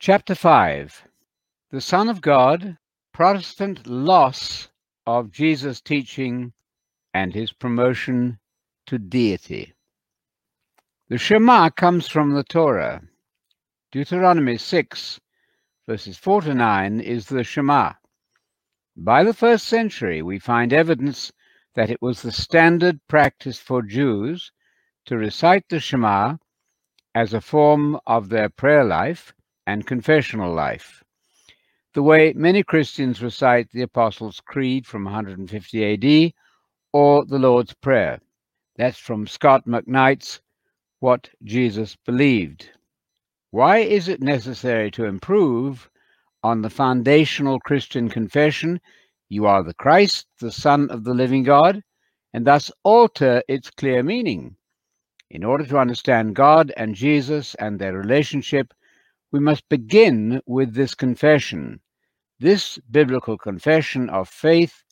Chapter 5 The Son of God, Protestant loss of Jesus' teaching and his promotion to deity. The Shema comes from the Torah. Deuteronomy 6, verses 4 to 9, is the Shema. By the first century, we find evidence that it was the standard practice for Jews to recite the Shema as a form of their prayer life and confessional life. The way many Christians recite the Apostles' Creed from 150 AD or the Lord's Prayer. That's from Scot McKnight's What Jesus Believed. Why is it necessary to improve on the foundational Christian confession, You are the Christ, the Son of the living God, and thus alter its clear meaning? In order to understand God and Jesus and their relationship, we must begin with this confession. This biblical confession of faith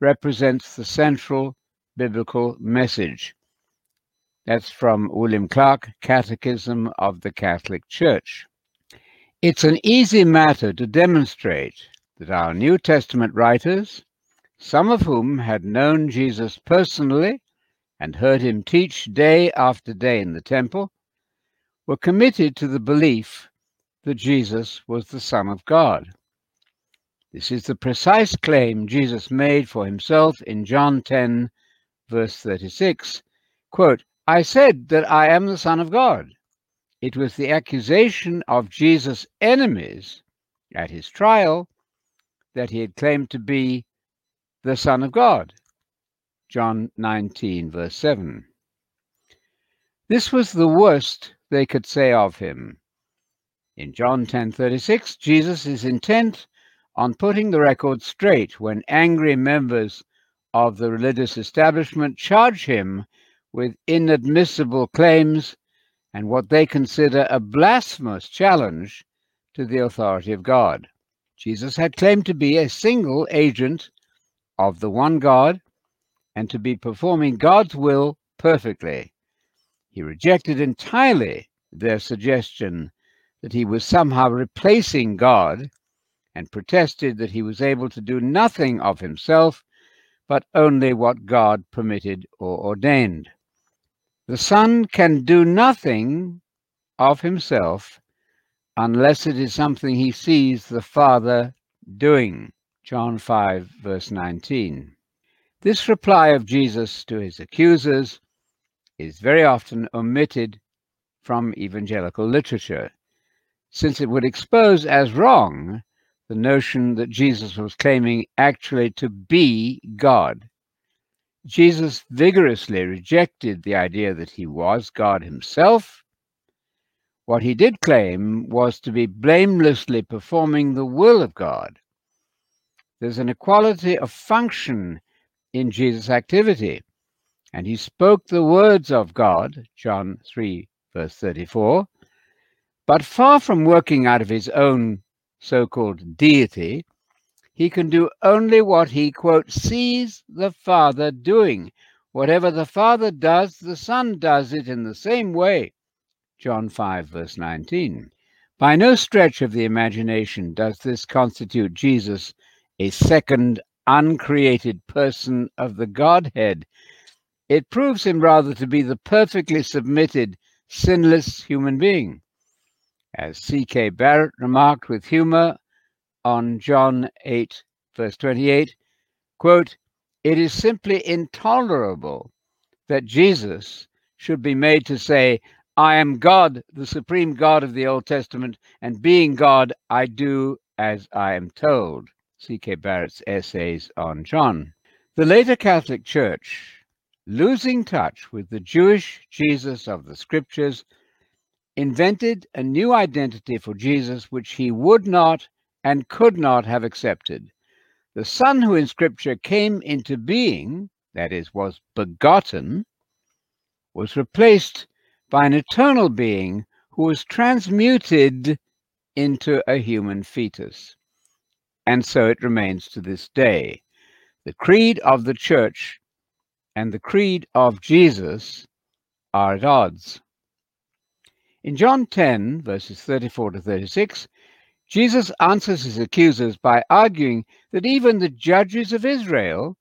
represents the central biblical message. That's from William Clark, Catechism of the Catholic Church. It's an easy matter to demonstrate that our New Testament writers, some of whom had known Jesus personally and heard him teach day after day in the temple, were committed to the belief that Jesus was the Son of God. This is the precise claim Jesus made for himself in John 10, verse 36. Quote, I said that I am the Son of God. It was the accusation of Jesus' enemies at his trial that he had claimed to be the Son of God. John 19, verse 7. This was the worst they could say of him. In John 10:36, Jesus is intent on putting the record straight when angry members of the religious establishment charge him with inadmissible claims and what they consider a blasphemous challenge to the authority of God. Jesus had claimed to be a single agent of the one God and to be performing God's will perfectly. He rejected entirely their suggestion that he was somehow replacing God and protested that he was able to do nothing of himself but only what God permitted or ordained. The Son can do nothing of himself unless it is something he sees the Father doing. John 5, verse 19. This reply of Jesus to his accusers is very often omitted from evangelical literature, since it would expose as wrong the notion that Jesus was claiming actually to be God. Jesus vigorously rejected the idea that he was God himself. What he did claim was to be blamelessly performing the will of God. There's an equality of function in Jesus' activity. And he spoke the words of God, John 3, verse 34. But far from working out of his own so called deity, he can do only what he, quote, sees the Father doing. Whatever the Father does, the Son does it in the same way. John 5, verse 19. By no stretch of the imagination does this constitute Jesus a second uncreated person of the Godhead. It proves him rather to be the perfectly submitted, sinless human being. As C.K. Barrett remarked with humor on John 8, verse 28, quote, It is simply intolerable that Jesus should be made to say, I am God, the supreme God of the Old Testament, and being God, I do as I am told. C.K. Barrett's essays on John. The later Catholic Church, losing touch with the Jewish Jesus of the Scriptures, invented a new identity for Jesus which he would not and could not have accepted. The Son who in Scripture came into being, that is, was begotten, was replaced by an eternal being who was transmuted into a human fetus and so it remains to this day. The creed of the church and the creed of Jesus are at odds. In John 10, verses 34 to 36, Jesus answers his accusers by arguing that even the judges of Israel,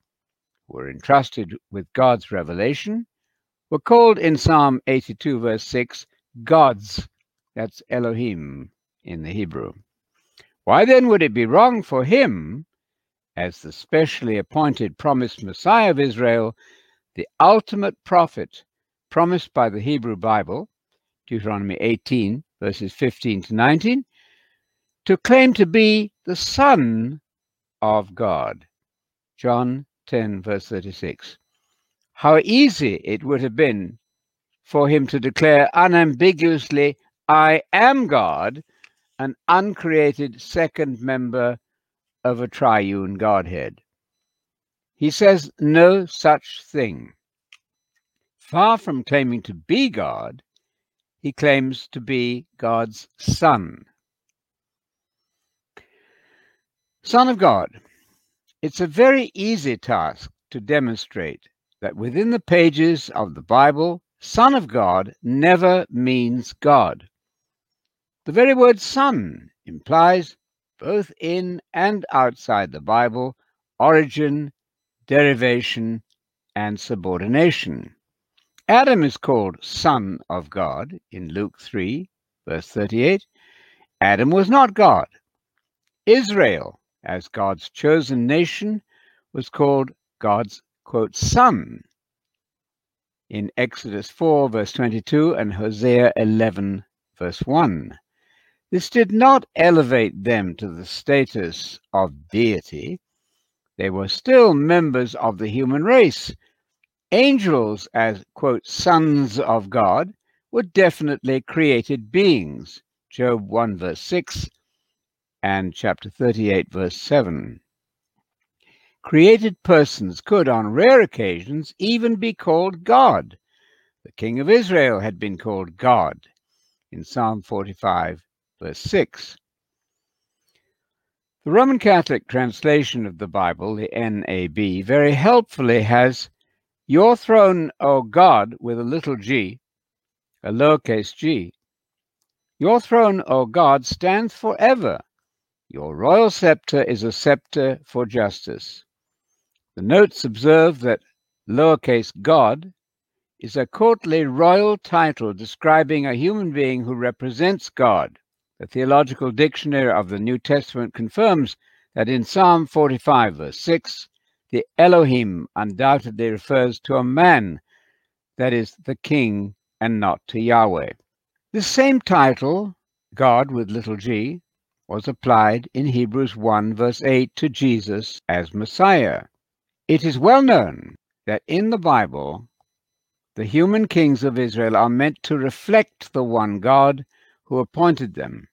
who were entrusted with God's revelation, were called in Psalm 82, verse 6, gods. That's Elohim in the Hebrew. Why then would it be wrong for him, as the specially appointed promised Messiah of Israel, the ultimate prophet promised by the Hebrew Bible, Deuteronomy 18, verses 15 to 19, to claim to be the Son of God? John 10, verse 36. How easy it would have been for him to declare unambiguously, I am God, an uncreated second member of a triune Godhead. He says no such thing. Far from claiming to be God, he claims to be God's Son. Son of God. It's a very easy task to demonstrate that within the pages of the Bible, Son of God never means God. The very word Son implies, both in and outside the Bible, origin, derivation, and subordination. Adam is called Son of God in Luke 3, verse 38. Adam was not God. Israel, as God's chosen nation, was called God's quote, son in Exodus 4, verse 22, and Hosea 11, verse 1. This did not elevate them to the status of deity. They were still members of the human race. Angels, as, quote, sons of God, were definitely created beings. Job 1, verse 6, and chapter 38, verse 7. Created persons could, on rare occasions, even be called God. The king of Israel had been called God in Psalm 45, verse 6. The Roman Catholic translation of the Bible, the NAB, very helpfully has Your throne, O God, with a little g, a lowercase g. Your throne, O God, stands forever. Your royal scepter is a scepter for justice. The notes observe that lowercase god is a courtly royal title describing a human being who represents God. The Theological Dictionary of the New Testament confirms that in Psalm 45, verse 6, the Elohim undoubtedly refers to a man, that is, the king, and not to Yahweh. This same title, God with little g, was applied in Hebrews 1, verse 8 to Jesus as Messiah. It is well known that in the Bible, the human kings of Israel are meant to reflect the one God who appointed them.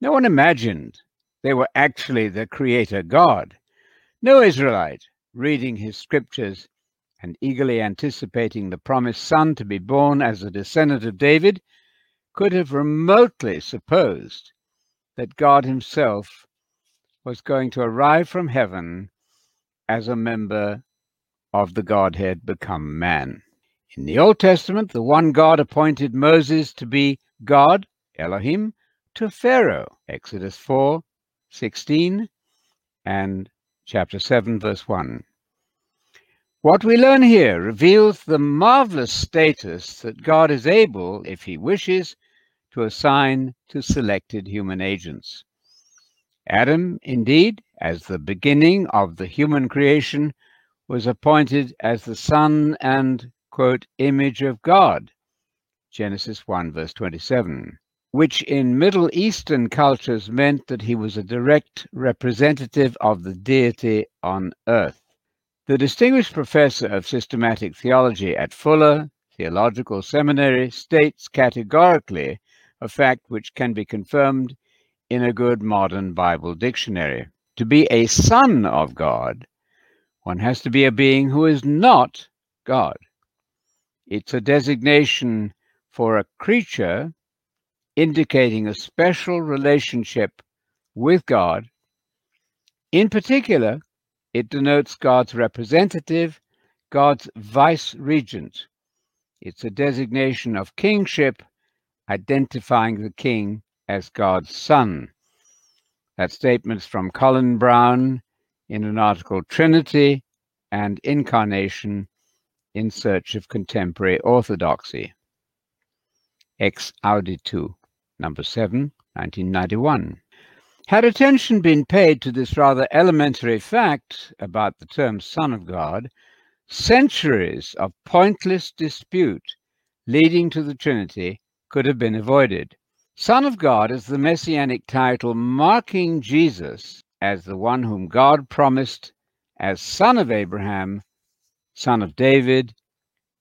No one imagined they were actually the Creator God. No Israelite, reading his scriptures and eagerly anticipating the promised son to be born as a descendant of David, could have remotely supposed that God himself was going to arrive from heaven as a member of the Godhead become man. In the Old Testament, the one God appointed Moses to be God, Elohim, to Pharaoh, Exodus 4, 16, and chapter 7, verse 1. What we learn here reveals the marvelous status that God is able, if he wishes, to assign to selected human agents. Adam, indeed, as the beginning of the human creation, was appointed as the son and, quote, image of God, Genesis 1, verse 27, which in Middle Eastern cultures meant that he was a direct representative of the deity on earth. The distinguished professor of systematic theology at Fuller Theological Seminary states categorically a fact which can be confirmed in a good modern Bible dictionary. To be a son of God, one has to be a being who is not God. It's a designation for a creature indicating a special relationship with God. In particular, it denotes God's representative, God's vice regent. It's a designation of kingship identifying the king as God's son. That statement's from Colin Brown in an article Trinity and Incarnation in Search of Contemporary Orthodoxy. Ex Auditu, number 7, 1991. Had attention been paid to this rather elementary fact about the term Son of God, centuries of pointless dispute leading to the Trinity could have been avoided. Son of God is the messianic title marking Jesus as the one whom God promised as Son of Abraham, Son of David,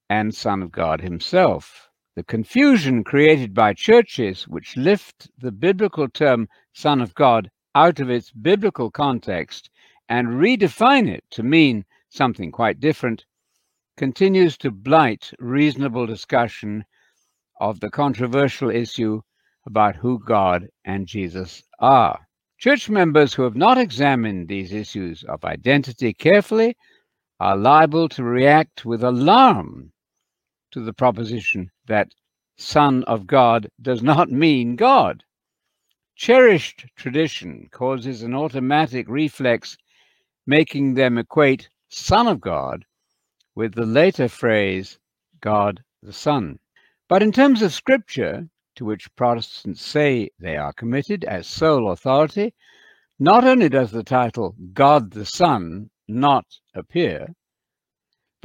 and Son of God Himself. The confusion created by churches which lift the biblical term Son of God out of its biblical context and redefine it to mean something quite different continues to blight reasonable discussion of the controversial issue about who God and Jesus are. Church members who have not examined these issues of identity carefully are liable to react with alarm to the proposition that Son of God does not mean God. Cherished tradition causes an automatic reflex, making them equate Son of God with the later phrase God the Son. But in terms of Scripture, to which Protestants say they are committed as sole authority, not only does the title God the Son not appear,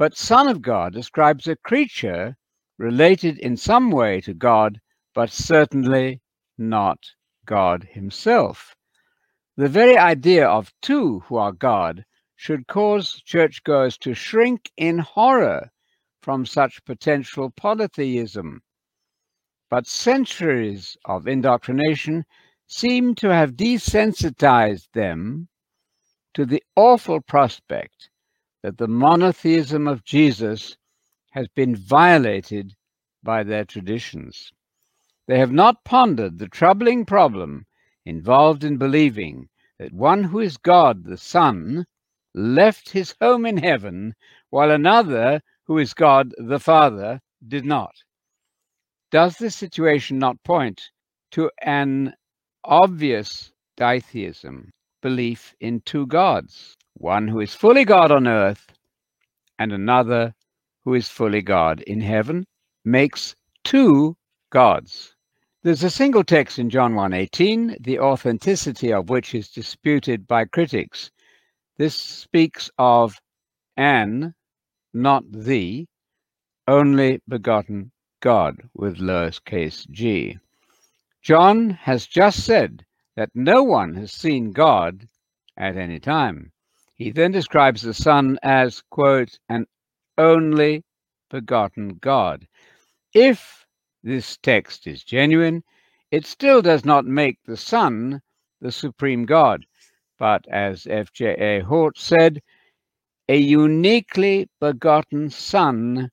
but Son of God describes a creature related in some way to God, but certainly not God himself. The very idea of two who are God should cause churchgoers to shrink in horror from such potential polytheism. But centuries of indoctrination seem to have desensitized them to the awful prospect that the monotheism of Jesus has been violated by their traditions. They have not pondered the troubling problem involved in believing that one who is God the Son left his home in heaven, while another who is God the Father did not. Does this situation not point to an obvious ditheism, belief in two gods, one who is fully God on earth and another who is fully God in heaven, makes two gods. There's a single text in John 1:18, the authenticity of which is disputed by critics. This speaks of an, not the, only begotten God with lowercase g. John has just said that no one has seen God at any time. He then describes the Son as, quote, an only begotten God. If this text is genuine, it still does not make the Son the supreme God, but as F.J.A. Hort said, a uniquely begotten Son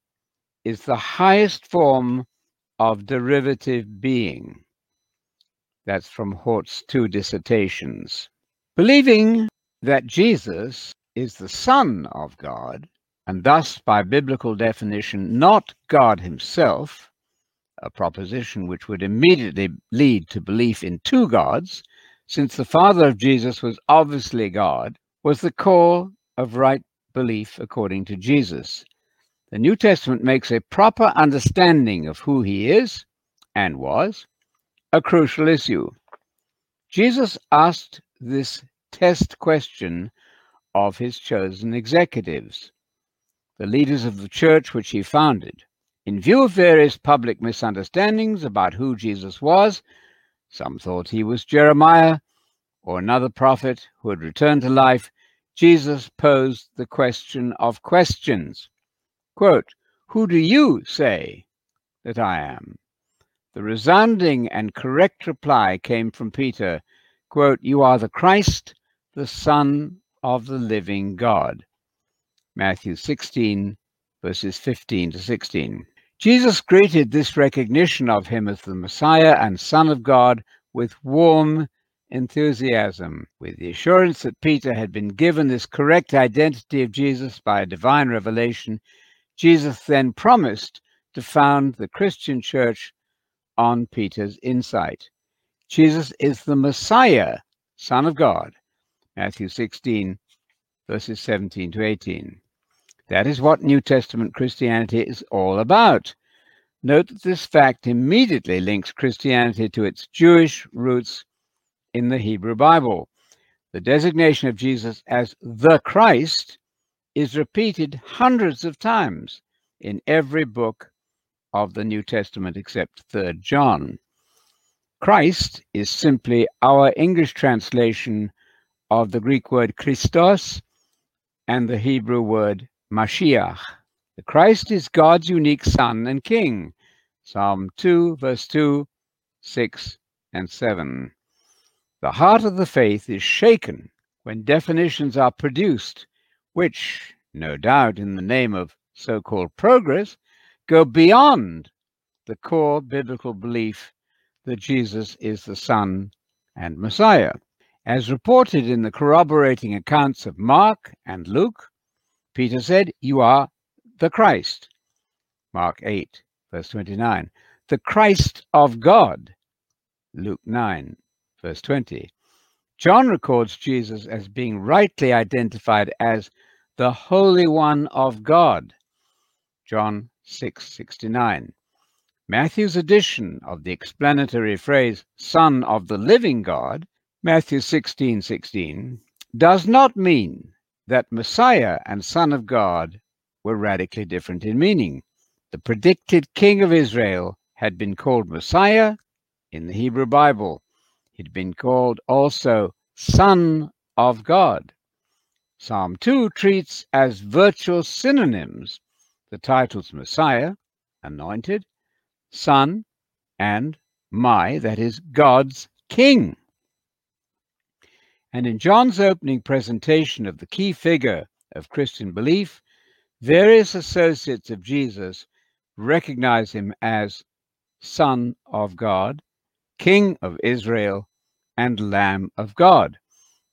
is the highest form of derivative being. That's from Hort's two dissertations. Believing that Jesus is the Son of God and thus, by biblical definition, not God himself, a proposition which would immediately lead to belief in two gods, since the Father of Jesus was obviously God, was the core of right belief according to Jesus. The New Testament makes a proper understanding of who he is and was a crucial issue. Jesus asked this test question of his chosen executives the leaders of the church which he founded. In view of various public misunderstandings about who Jesus was, some thought he was Jeremiah or another prophet who had returned to life, Jesus posed the question of questions. Quote, Who do you say that I am? The resounding and correct reply came from Peter, quote, You are the Christ, the Son of the living God. Matthew 16, verses 15 to 16. Jesus greeted this recognition of him as the Messiah and Son of God with warm enthusiasm, with the assurance that Peter had been given this correct identity of Jesus by a divine revelation. Jesus then promised to found the Christian church on Peter's insight. Jesus is the Messiah, Son of God. Matthew 16, verses 17 to 18. That is what New Testament Christianity is all about. Note that this fact immediately links Christianity to its Jewish roots in the Hebrew Bible. The designation of Jesus as the Christ is repeated hundreds of times in every book of the New Testament except 3rd John. Christ is simply our English translation of the Greek word Christos and the Hebrew word Mashiach. The Christ is God's unique Son and King. Psalm 2, verse 2, 6, and 7. The heart of the faith is shaken when definitions are produced, which, no doubt in the name of so called progress, go beyond the core biblical belief that Jesus is the Son and Messiah. As reported in the corroborating accounts of Mark and Luke, Peter said, You are the Christ. Mark 8, verse 29. The Christ of God. Luke 9, verse 20. John records Jesus as being rightly identified as the Holy One of God. John 6:69. Matthew's addition of the explanatory phrase Son of the living God, Matthew 16:16, does not mean that Messiah and Son of God were radically different in meaning. The predicted King of Israel had been called Messiah in the Hebrew Bible. He'd been called also Son of God. Psalm 2 treats as virtual synonyms the titles Messiah, Anointed, Son, and My, that is, God's King. And in John's opening presentation of the key figure of Christian belief, various associates of Jesus recognize him as Son of God, King of Israel, and Lamb of God,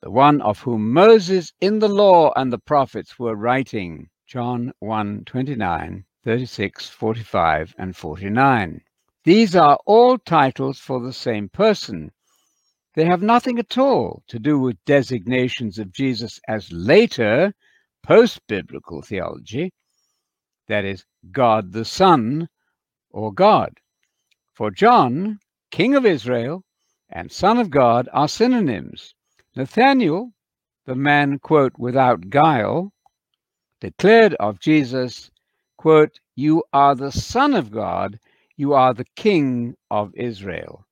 the one of whom Moses in the law and the prophets were writing. John 1 29, 36, 45, and 49. These are all titles for the same person. They have nothing at all to do with designations of Jesus as later post biblical theology, that is, God the Son or God. For John, King of Israel and Son of God are synonyms. Nathaniel, the man, quote, without guile, declared of Jesus, quote, You are the Son of God, you are the King of Israel.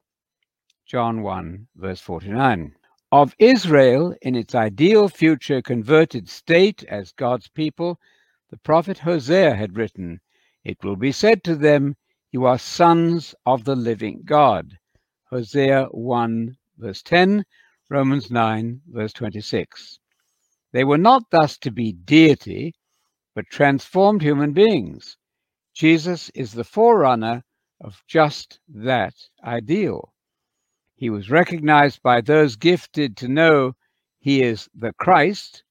John 1, verse 49. Of Israel in its ideal future converted state as God's people, the prophet Hosea had written, It will be said to them, You are sons of the living God. Hosea 1, verse 10, Romans 9, verse 26. They were not thus to be deity, but transformed human beings. Jesus is the forerunner of just that ideal. He was recognized by those gifted to know he is the Christ,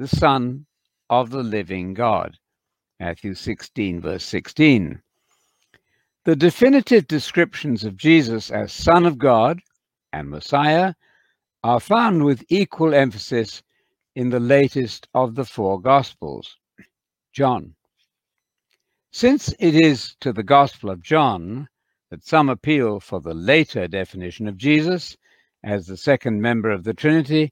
the Son of the living God. Matthew 16, verse 16. The definitive descriptions of Jesus as Son of God and Messiah are found with equal emphasis in the latest of the four Gospels, John. Since it is to the Gospel of John that some appeal for the later definition of Jesus as the second member of the Trinity,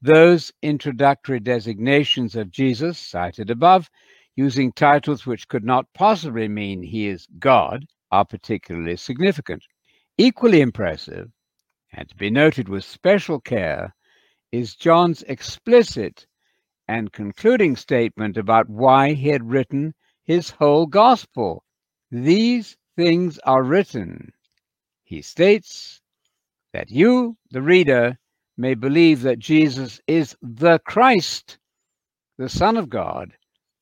those introductory designations of Jesus cited above, using titles which could not possibly mean he is God, are particularly significant. Equally impressive, and to be noted with special care, is John's explicit and concluding statement about why he had written his whole gospel. These things are written, he states, that you, the reader, may believe that Jesus is the Christ, the Son of God,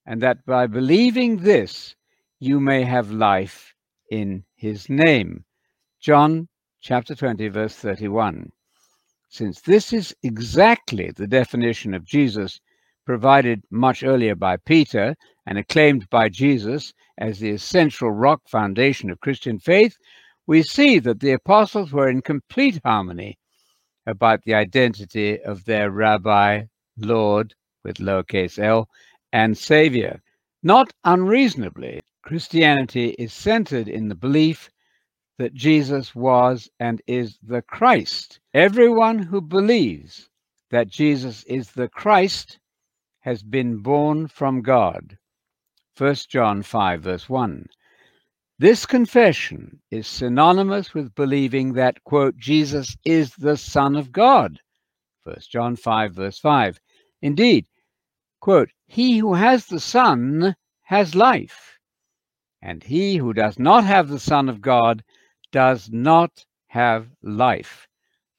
and that by believing this, you may have life in his name. John chapter 20, verse 31 since this is exactly the definition of Jesus provided much earlier by Peter and acclaimed by Jesus as the essential rock foundation of Christian faith, we see that the apostles were in complete harmony about the identity of their rabbi, Lord, with lowercase l, and Savior. Not unreasonably, Christianity is centered in the belief that Jesus was and is the Christ. Everyone who believes that Jesus is the Christ has been born from God. 1 John 5, verse 1. This confession is synonymous with believing that, quote, Jesus is the Son of God. 1 John 5, verse 5. Indeed, quote, he who has the Son has life, and he who does not have the Son of God does not have life.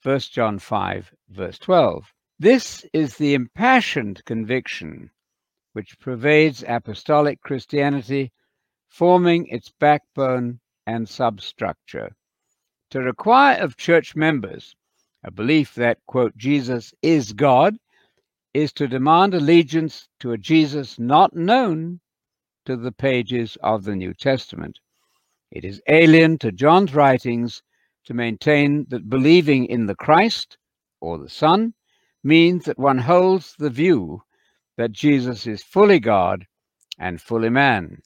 1 John 5, verse 12. This is the impassioned conviction which pervades apostolic Christianity forming its backbone and substructure. To require of church members a belief that, quote, Jesus is God, is to demand allegiance to a Jesus not known to the pages of the New Testament. It is alien to John's writings to maintain that believing in the Christ or the Son means that one holds the view that Jesus is fully God and fully man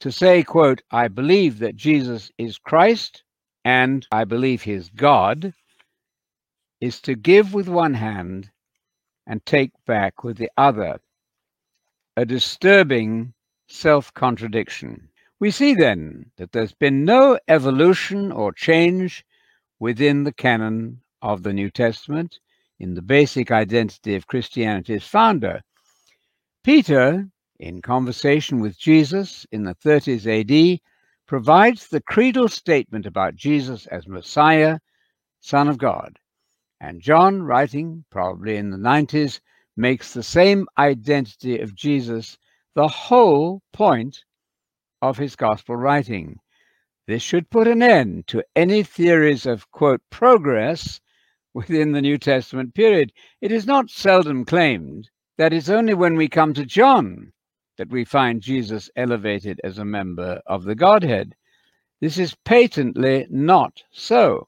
to say, quote, I believe that Jesus is Christ and I believe he is God, is to give with one hand and take back with the other. A disturbing self contradiction. We see then that there's been no evolution or change within the canon of the New Testament in the basic identity of Christianity's founder. Peter in conversation with Jesus in the 30s AD, provides the creedal statement about Jesus as Messiah, Son of God. And John, writing probably in the 90s, makes the same identity of Jesus the whole point of his gospel writing. This should put an end to any theories of, quote, progress within the New Testament period. It is not seldom claimed that it's only when we come to John that we find Jesus elevated as a member of the Godhead. This is patently not so,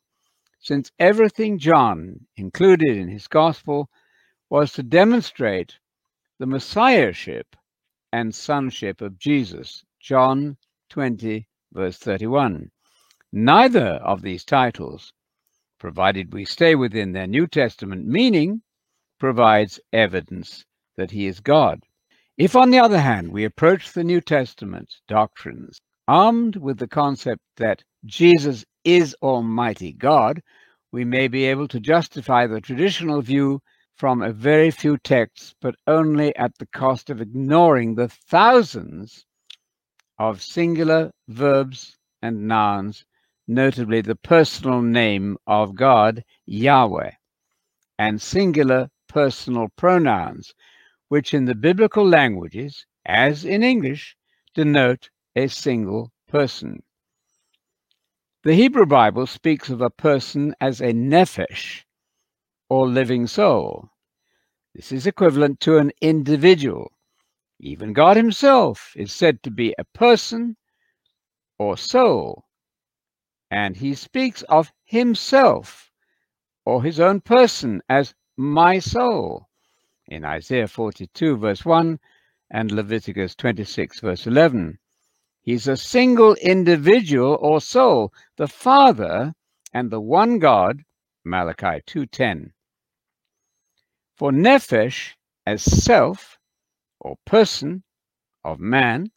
since everything John included in his gospel was to demonstrate the messiahship and sonship of Jesus. John 20, verse 31. Neither of these titles, provided we stay within their New Testament meaning, provides evidence that he is God. If, on the other hand, we approach the New Testament doctrines armed with the concept that Jesus is Almighty God, we may be able to justify the traditional view from a very few texts, but only at the cost of ignoring the thousands of singular verbs and nouns, notably the personal name of God, Yahweh, and singular personal pronouns, which in the biblical languages, as in English, denote a single person. The Hebrew Bible speaks of a person as a nephesh, or living soul. This is equivalent to an individual. Even God himself is said to be a person or soul, and he speaks of himself or his own person as my soul in Isaiah 42, verse 1, and Leviticus 26, verse 11. He's a single individual or soul, the Father and the one God, Malachi 2.10. For nephesh as self or person of man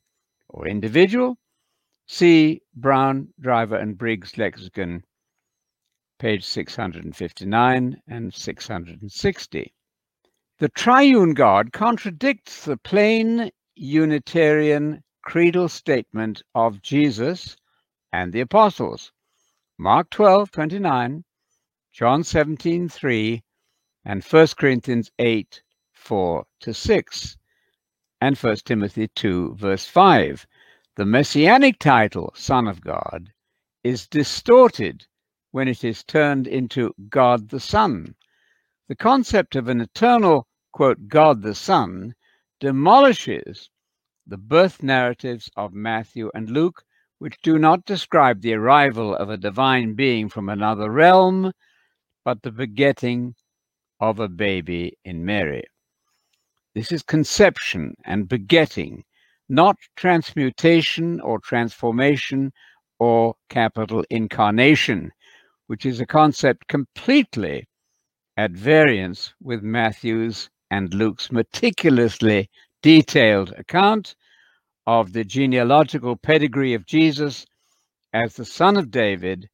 or individual, see Brown, Driver, and Briggs lexicon, page 659 and 660. The triune God contradicts the plain Unitarian creedal statement of Jesus and the apostles. Mark 12, 29, John 17, 3, and 1 Corinthians 8, 4 to 6, and 1 Timothy 2, verse 5. The messianic title, Son of God, is distorted when it is turned into God the Son. The concept of an eternal, quote, God the Son demolishes the birth narratives of Matthew and Luke, which do not describe the arrival of a divine being from another realm, but the begetting of a baby in Mary. This is conception and begetting, not transmutation or transformation or capital incarnation, which is a concept completely at variance with Matthew's and Luke's meticulously detailed account of the genealogical pedigree of Jesus as the son of David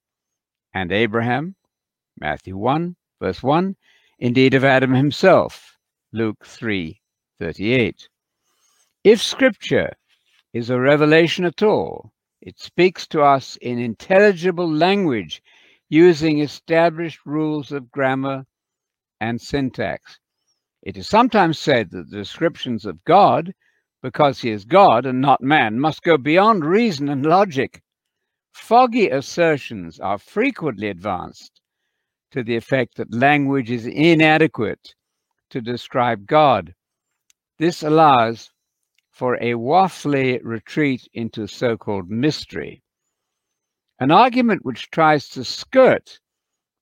and Abraham, Matthew 1, verse 1, indeed of Adam himself, Luke 3, 38. If scripture is a revelation at all, it speaks to us in intelligible language using established rules of grammar and syntax. It is sometimes said that the descriptions of God, because he is God and not man, must go beyond reason and logic. Foggy assertions are frequently advanced to the effect that language is inadequate to describe God. This allows for a waffly retreat into so called mystery. An argument which tries to skirt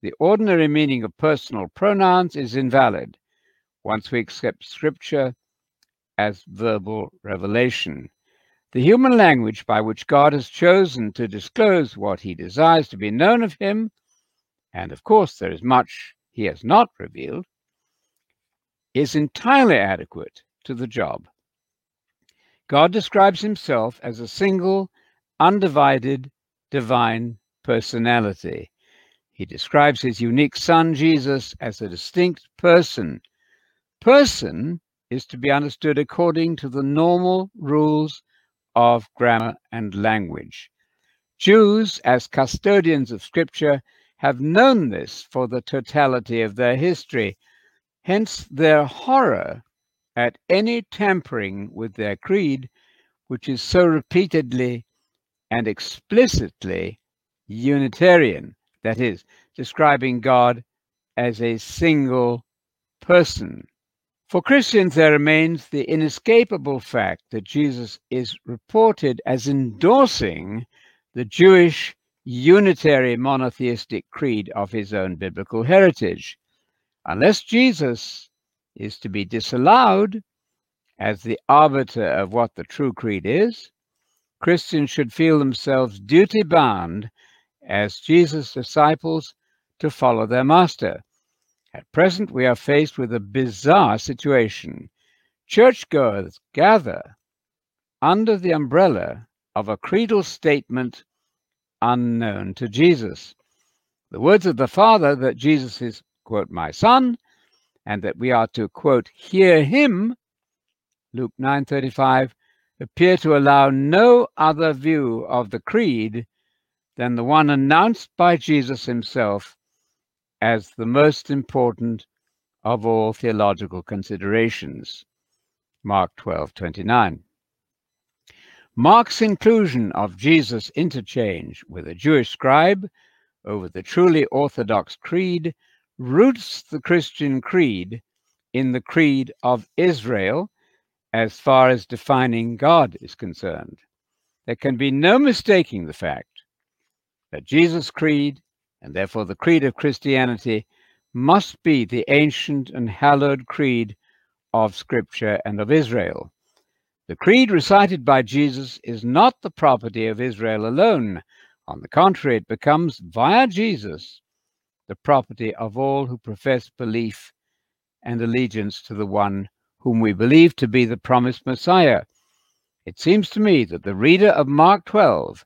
the ordinary meaning of personal pronouns is invalid once we accept scripture as verbal revelation. The human language by which God has chosen to disclose what he desires to be known of him, and of course there is much he has not revealed, is entirely adequate to the job. God describes himself as a single, undivided, divine personality. He describes his unique son, Jesus, as a distinct person Person is to be understood according to the normal rules of grammar and language. Jews, as custodians of Scripture, have known this for the totality of their history. Hence their horror at any tampering with their creed, which is so repeatedly and explicitly Unitarian, that is, describing God as a single person. For Christians, there remains the inescapable fact that Jesus is reported as endorsing the Jewish unitary monotheistic creed of his own biblical heritage. Unless Jesus is to be disallowed as the arbiter of what the true creed is, Christians should feel themselves duty bound as Jesus' disciples to follow their master. At present, we are faced with a bizarre situation. Churchgoers gather under the umbrella of a creedal statement unknown to Jesus. The words of the Father that Jesus is, quote, my son, and that we are to, quote, hear him, Luke 9:35, appear to allow no other view of the creed than the one announced by Jesus himself as the most important of all theological considerations. Mark 12:29. Mark's inclusion of Jesus' interchange with a Jewish scribe over the truly orthodox creed roots the Christian creed in the creed of Israel as far as defining God is concerned. There can be no mistaking the fact that Jesus' creed and therefore the creed of Christianity must be the ancient and hallowed creed of Scripture and of Israel. The creed recited by Jesus is not the property of Israel alone. On the contrary, it becomes, via Jesus, the property of all who profess belief and allegiance to the one whom we believe to be the promised Messiah. It seems to me that the reader of Mark 12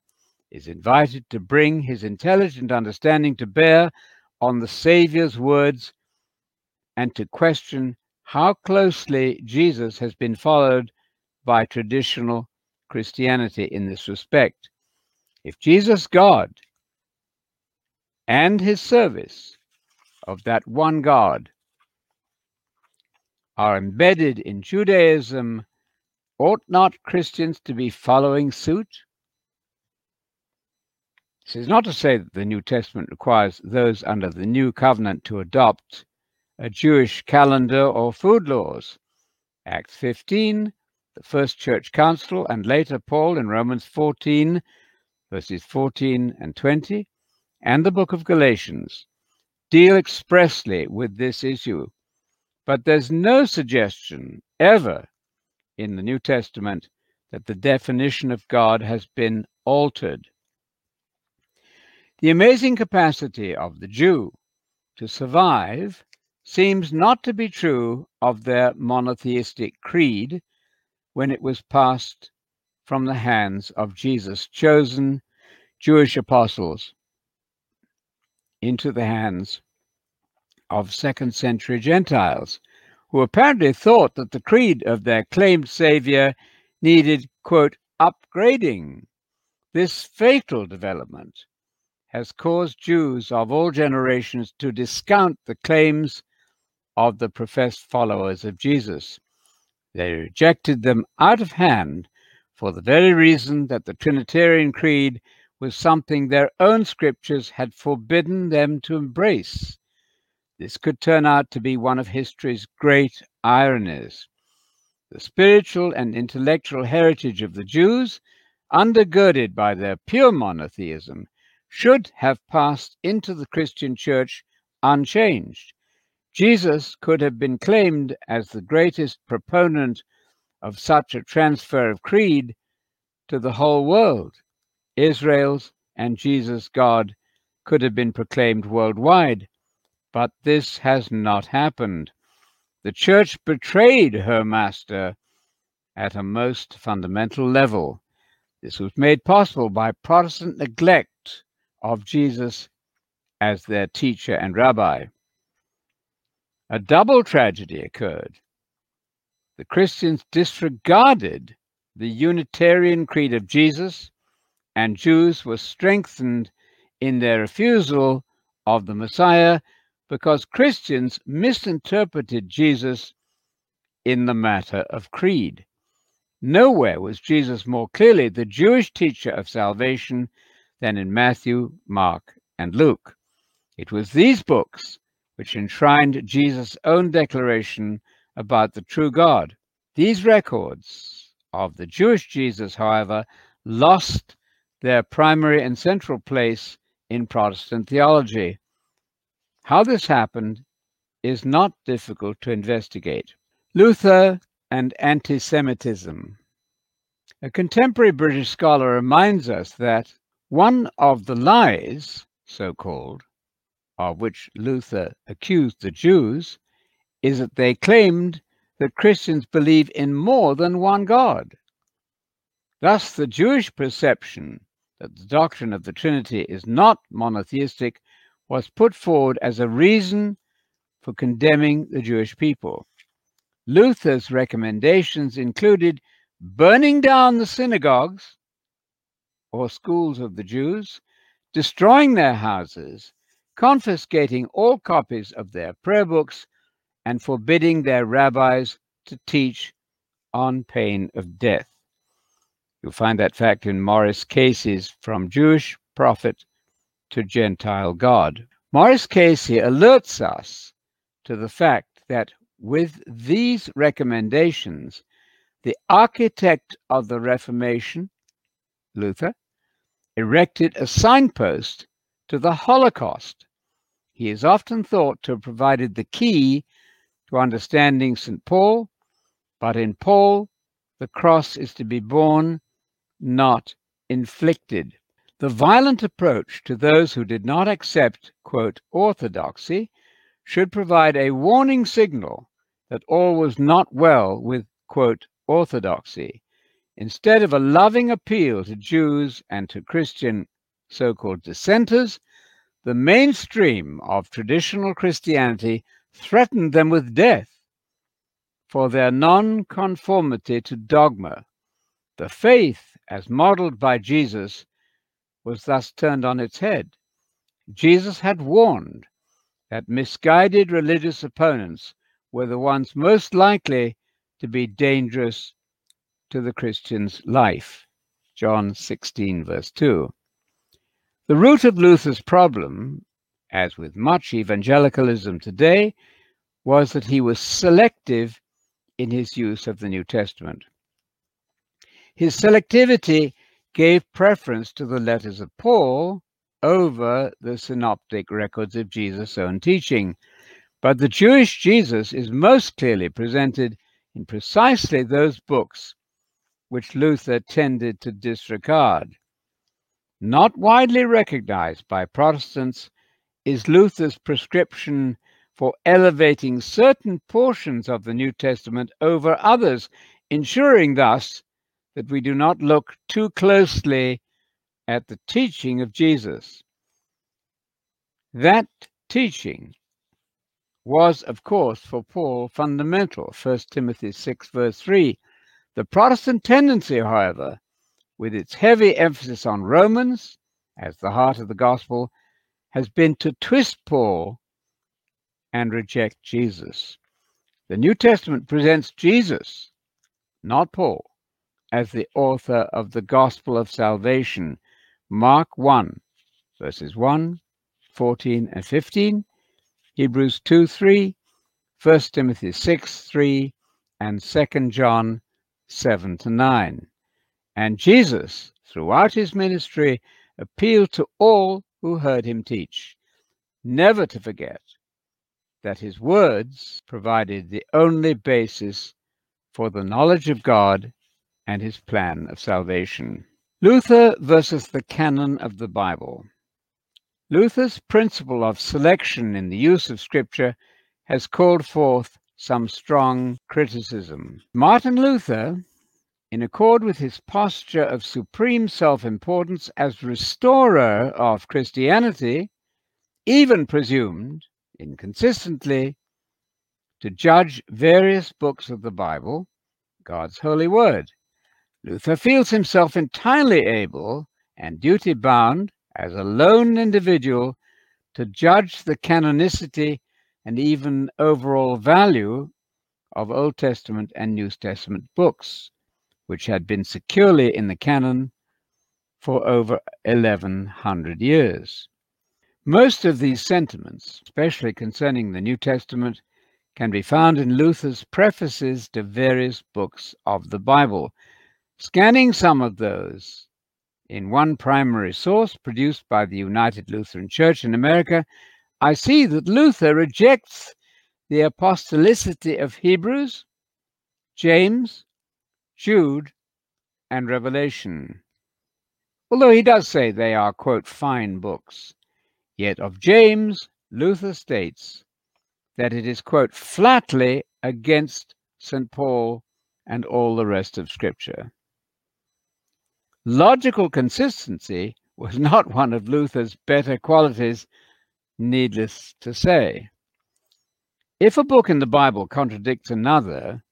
is invited to bring his intelligent understanding to bear on the Saviour's words and to question how closely Jesus has been followed by traditional Christianity in this respect. If Jesus, God, and his service of that one God are embedded in Judaism, ought not Christians to be following suit? This is not to say that the New Testament requires those under the new covenant to adopt a Jewish calendar or food laws. Acts 15, the first church council, and later Paul in Romans 14 verses 14 and 20, and the book of Galatians deal expressly with this issue. But there's no suggestion ever in the New Testament that the definition of God has been altered. The amazing capacity of the Jew to survive seems not to be true of their monotheistic creed when it was passed from the hands of Jesus' chosen Jewish apostles into the hands of second century Gentiles, who apparently thought that the creed of their claimed Savior needed, quote, upgrading. This fatal development has caused Jews of all generations to discount the claims of the professed followers of Jesus. They rejected them out of hand for the very reason that the Trinitarian Creed was something their own scriptures had forbidden them to embrace. This could turn out to be one of history's great ironies. The spiritual and intellectual heritage of the Jews, undergirded by their pure monotheism, should have passed into the Christian church unchanged. Jesus could have been claimed as the greatest proponent of such a transfer of creed to the whole world. Israel's and Jesus' God could have been proclaimed worldwide, but this has not happened. The church betrayed her master at a most fundamental level. This was made possible by Protestant neglect of Jesus as their teacher and rabbi. A double tragedy occurred. The Christians disregarded the Unitarian creed of Jesus, and Jews were strengthened in their refusal of the Messiah because Christians misinterpreted Jesus in the matter of creed. Nowhere was Jesus more clearly the Jewish teacher of salvation than in Matthew, Mark, and Luke. It was these books which enshrined Jesus' own declaration about the true God. These records of the Jewish Jesus, however, lost their primary and central place in Protestant theology. How this happened is not difficult to investigate. Luther and anti Semitism. A contemporary British scholar reminds us that one of the lies, so called, of which Luther accused the Jews, is that they claimed that Christians believe in more than one God. Thus, the Jewish perception that the doctrine of the Trinity is not monotheistic was put forward as a reason for condemning the Jewish people. Luther's recommendations included burning down the synagogues or schools of the Jews, destroying their houses, confiscating all copies of their prayer books, and forbidding their rabbis to teach on pain of death. You'll find that fact in Maurice Casey's From Jewish Prophet to Gentile God. Morris Casey alerts us to the fact that with these recommendations, the architect of the Reformation, Luther, erected a signpost to the Holocaust. He is often thought to have provided the key to understanding St. Paul, but in Paul, the cross is to be borne, not inflicted. The violent approach to those who did not accept, quote, orthodoxy should provide a warning signal that all was not well with, quote, orthodoxy. Instead of a loving appeal to Jews and to Christian so called dissenters, the mainstream of traditional Christianity threatened them with death for their non-conformity to dogma. The faith, as modeled by Jesus, was thus turned on its head. Jesus had warned that misguided religious opponents were the ones most likely to be dangerous to the Christian's life. John 16, verse 2. The root of Luther's problem, as with much evangelicalism today, was that he was selective in his use of the New Testament. His selectivity gave preference to the letters of Paul over the synoptic records of Jesus' own teaching. But the Jewish Jesus is most clearly presented in precisely those books which Luther tended to disregard. Not widely recognized by Protestants is Luther's prescription for elevating certain portions of the New Testament over others, ensuring thus that we do not look too closely at the teaching of Jesus. That teaching was, of course, for Paul fundamental, 1 Timothy 6, verse 3. The Protestant tendency, however, with its heavy emphasis on Romans as the heart of the gospel, has been to twist Paul and reject Jesus. The New Testament presents Jesus, not Paul, as the author of the gospel of salvation. Mark 1, verses 1, 14, and 15, Hebrews 2, 3, 1 Timothy 6, 3, and 2 John 7 to 9. And Jesus, throughout his ministry, appealed to all who heard him teach, never to forget that his words provided the only basis for the knowledge of God and his plan of salvation. Luther versus the canon of the Bible. Luther's principle of selection in the use of Scripture has called forth some strong criticism. Martin Luther, in accord with his posture of supreme self importance as restorer of Christianity, even presumed, inconsistently, to judge various books of the Bible, God's holy word. Luther feels himself entirely able and duty bound as a lone individual to judge the canonicity and even overall value of Old Testament and New Testament books, which had been securely in the canon for over 1100 years. Most of these sentiments, especially concerning the New Testament, can be found in Luther's prefaces to various books of the Bible. Scanning some of those in one primary source produced by the United Lutheran Church in America, I see that Luther rejects the apostolicity of Hebrews, James, Jude, and Revelation. Although he does say they are, quote, fine books, yet of James, Luther states that it is, quote, flatly against St. Paul and all the rest of Scripture. Logical consistency was not one of Luther's better qualities, needless to say. If a book in the Bible contradicts another,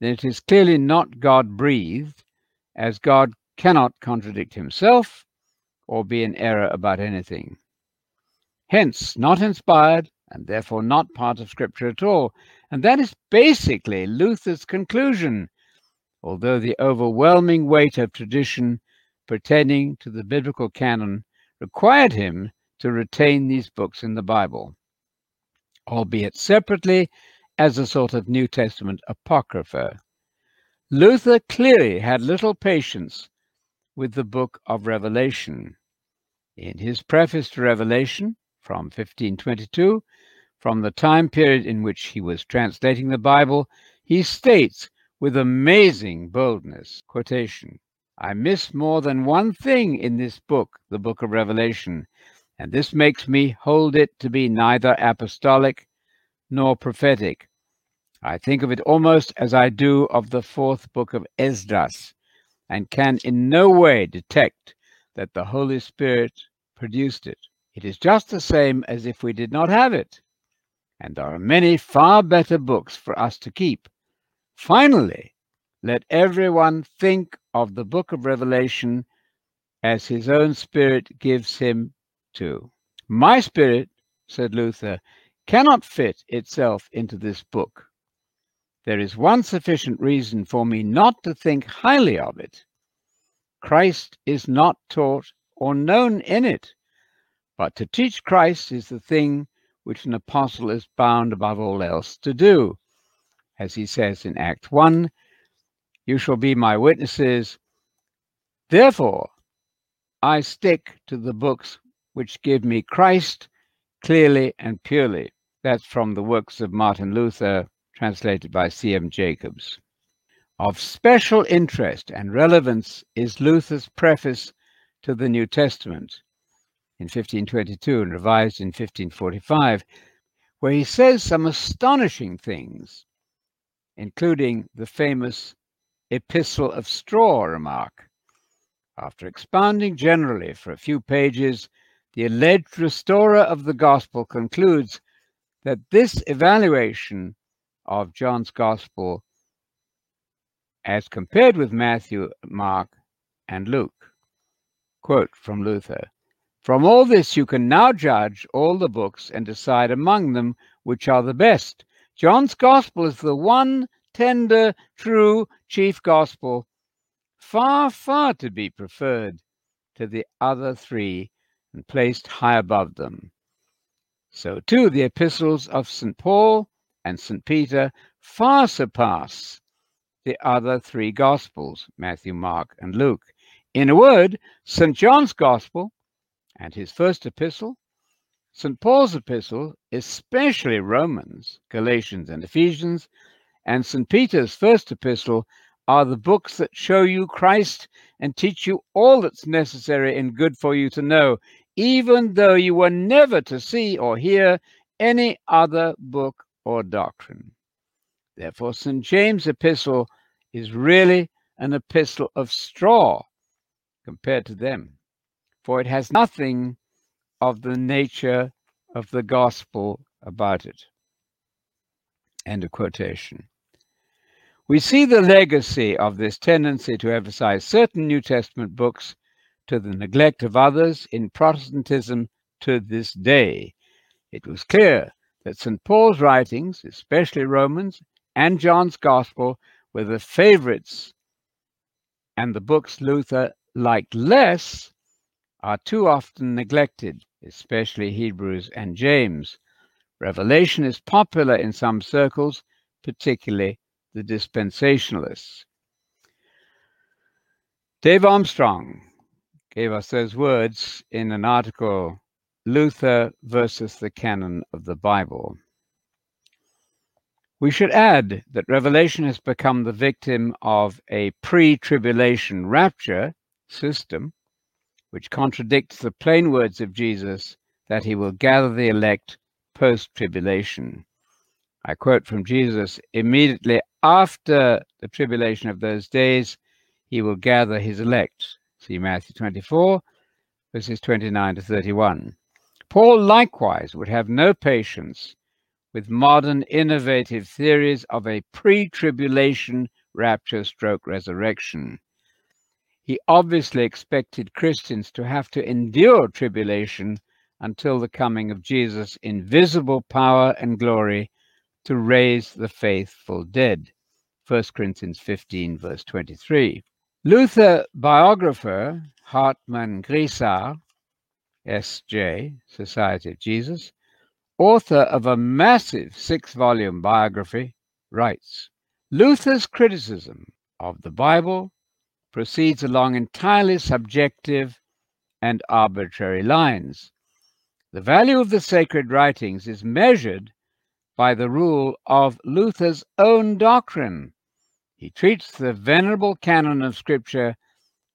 then it is clearly not God breathed, as God cannot contradict himself or be in error about anything. Hence, not inspired and therefore not part of Scripture at all. And that is basically Luther's conclusion, although the overwhelming weight of tradition pertaining to the biblical canon required him to retain these books in the Bible, albeit separately as a sort of New Testament apocrypha. Luther clearly had little patience with the book of Revelation. In his preface to Revelation from 1522, from the time period in which he was translating the Bible, he states with amazing boldness, quotation, I miss more than one thing in this book, the book of Revelation, and this makes me hold it to be neither apostolic nor prophetic. I think of it almost as I do of the fourth book of Esdras, and can in no way detect that the Holy Spirit produced it. It is just the same as if we did not have it, and there are many far better books for us to keep. Finally, let everyone think of the book of Revelation as his own spirit gives him to. My spirit, said Luther, cannot fit itself into this book. There is one sufficient reason for me not to think highly of it. Christ is not taught or known in it, but to teach Christ is the thing which an apostle is bound above all else to do. As he says in Act 1, you shall be my witnesses. Therefore, I stick to the books which give me Christ clearly and purely. That's from the works of Martin Luther, translated by C.M. Jacobs. Of special interest and relevance is Luther's preface to the New Testament in 1522 and revised in 1545, where he says some astonishing things, including the famous Epistle of Straw remark. After expounding generally for a few pages, the alleged restorer of the gospel concludes that this evaluation of John's gospel, as compared with Matthew, Mark, and Luke, quote from Luther From all this you can now judge all the books and decide among them which are the best. John's gospel is the one tender, true chief gospel, far, far to be preferred to the other three and placed high above them. So too the epistles of St. Paul and St. Peter far surpass the other three Gospels, Matthew, Mark, and Luke. In a word, St. John's Gospel and his first epistle, St. Paul's epistle, especially Romans, Galatians, and Ephesians, and St. Peter's first epistle are the books that show you Christ and teach you all that's necessary and good for you to know even though you were never to see or hear any other book or doctrine. Therefore, St. James' epistle is really an epistle of straw compared to them, for it has nothing of the nature of the gospel about it. End of quotation. We see the legacy of this tendency to emphasize certain New Testament books to the neglect of others in Protestantism to this day. It was clear that St. Paul's writings, especially Romans and John's Gospel, were the favorites, and the books Luther liked less are too often neglected, especially Hebrews and James. Revelation is popular in some circles, particularly the dispensationalists. Dave Armstrong, gave us those words in an article Luther versus the Canon of the Bible. We should add that Revelation has become the victim of a pre tribulation rapture system, which contradicts the plain words of Jesus that he will gather the elect post tribulation. I quote from Jesus immediately after the tribulation of those days, he will gather his elect. See Matthew 24, verses 29 to 31. Paul likewise would have no patience with modern innovative theories of a pre tribulation rapture stroke resurrection. He obviously expected Christians to have to endure tribulation until the coming of Jesus in visible power and glory to raise the faithful dead. 1 Corinthians 15, verse 23. Luther biographer Hartmann Grisar, S.J., Society of Jesus, author of a massive six volume biography, writes Luther's criticism of the Bible proceeds along entirely subjective and arbitrary lines. The value of the sacred writings is measured by the rule of Luther's own doctrine he treats the venerable canon of Scripture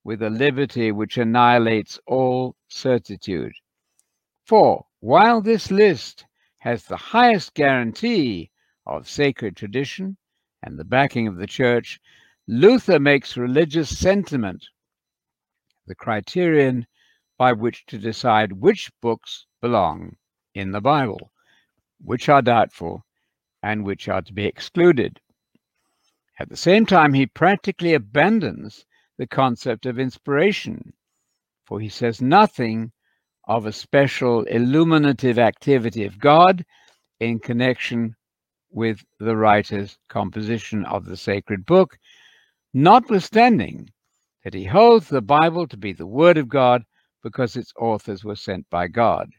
with a liberty which annihilates all certitude. For while this list has the highest guarantee of sacred tradition and the backing of the Church, Luther makes religious sentiment the criterion by which to decide which books belong in the Bible, which are doubtful, and which are to be excluded. At the same time, he practically abandons the concept of inspiration, for he says nothing of a special illuminative activity of God in connection with the writer's composition of the sacred book, notwithstanding that he holds the Bible to be the Word of God because its authors were sent by God.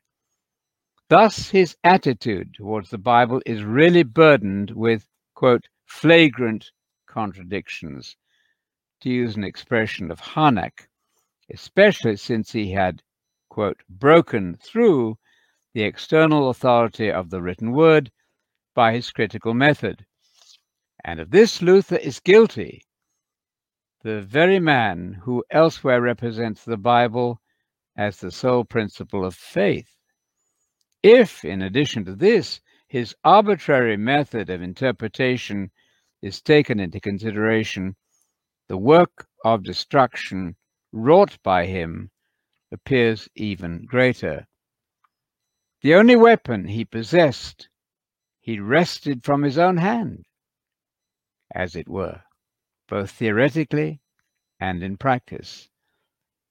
Thus, his attitude towards the Bible is really burdened with, quote, flagrant contradictions, to use an expression of Harnack, especially since he had, quote, broken through the external authority of the written word by his critical method. And of this Luther is guilty, the very man who elsewhere represents the Bible as the sole principle of faith. If, in addition to this, his arbitrary method of interpretation is taken into consideration, the work of destruction wrought by him appears even greater. The only weapon he possessed, he wrested from his own hand, as it were, both theoretically and in practice.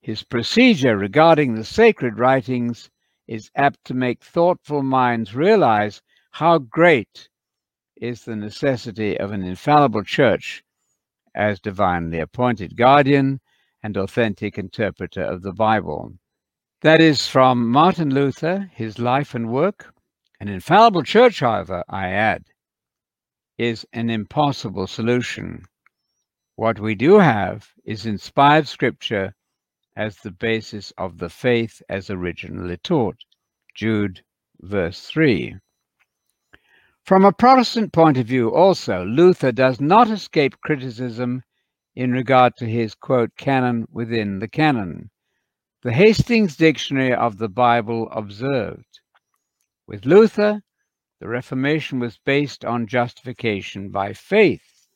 His procedure regarding the sacred writings is apt to make thoughtful minds realize how great is the necessity of an infallible church as divinely appointed guardian and authentic interpreter of the Bible. That is from Martin Luther, his life and work. An infallible church, however, I add, is an impossible solution. What we do have is inspired scripture as the basis of the faith as originally taught. Jude, verse 3. From a Protestant point of view, also, Luther does not escape criticism in regard to his, quote, canon within the canon. The Hastings Dictionary of the Bible observed With Luther, the Reformation was based on justification by faith.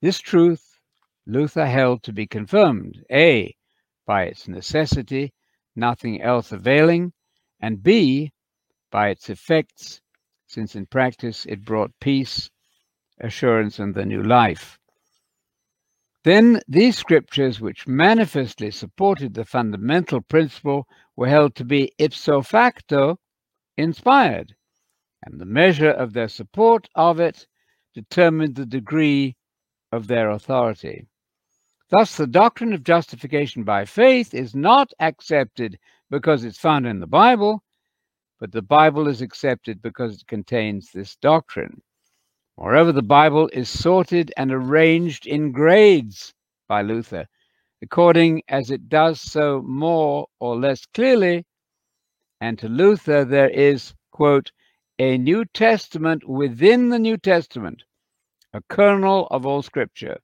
This truth Luther held to be confirmed, A, by its necessity, nothing else availing, and B, by its effects, since in practice it brought peace, assurance, and the new life. Then these scriptures, which manifestly supported the fundamental principle, were held to be ipso facto inspired, and the measure of their support of it determined the degree of their authority. Thus, the doctrine of justification by faith is not accepted because it's found in the Bible, but the Bible is accepted because it contains this doctrine. Moreover, the Bible is sorted and arranged in grades by Luther, according as it does so more or less clearly. And to Luther, there is, quote, a New Testament within the New Testament, a kernel of all Scripture,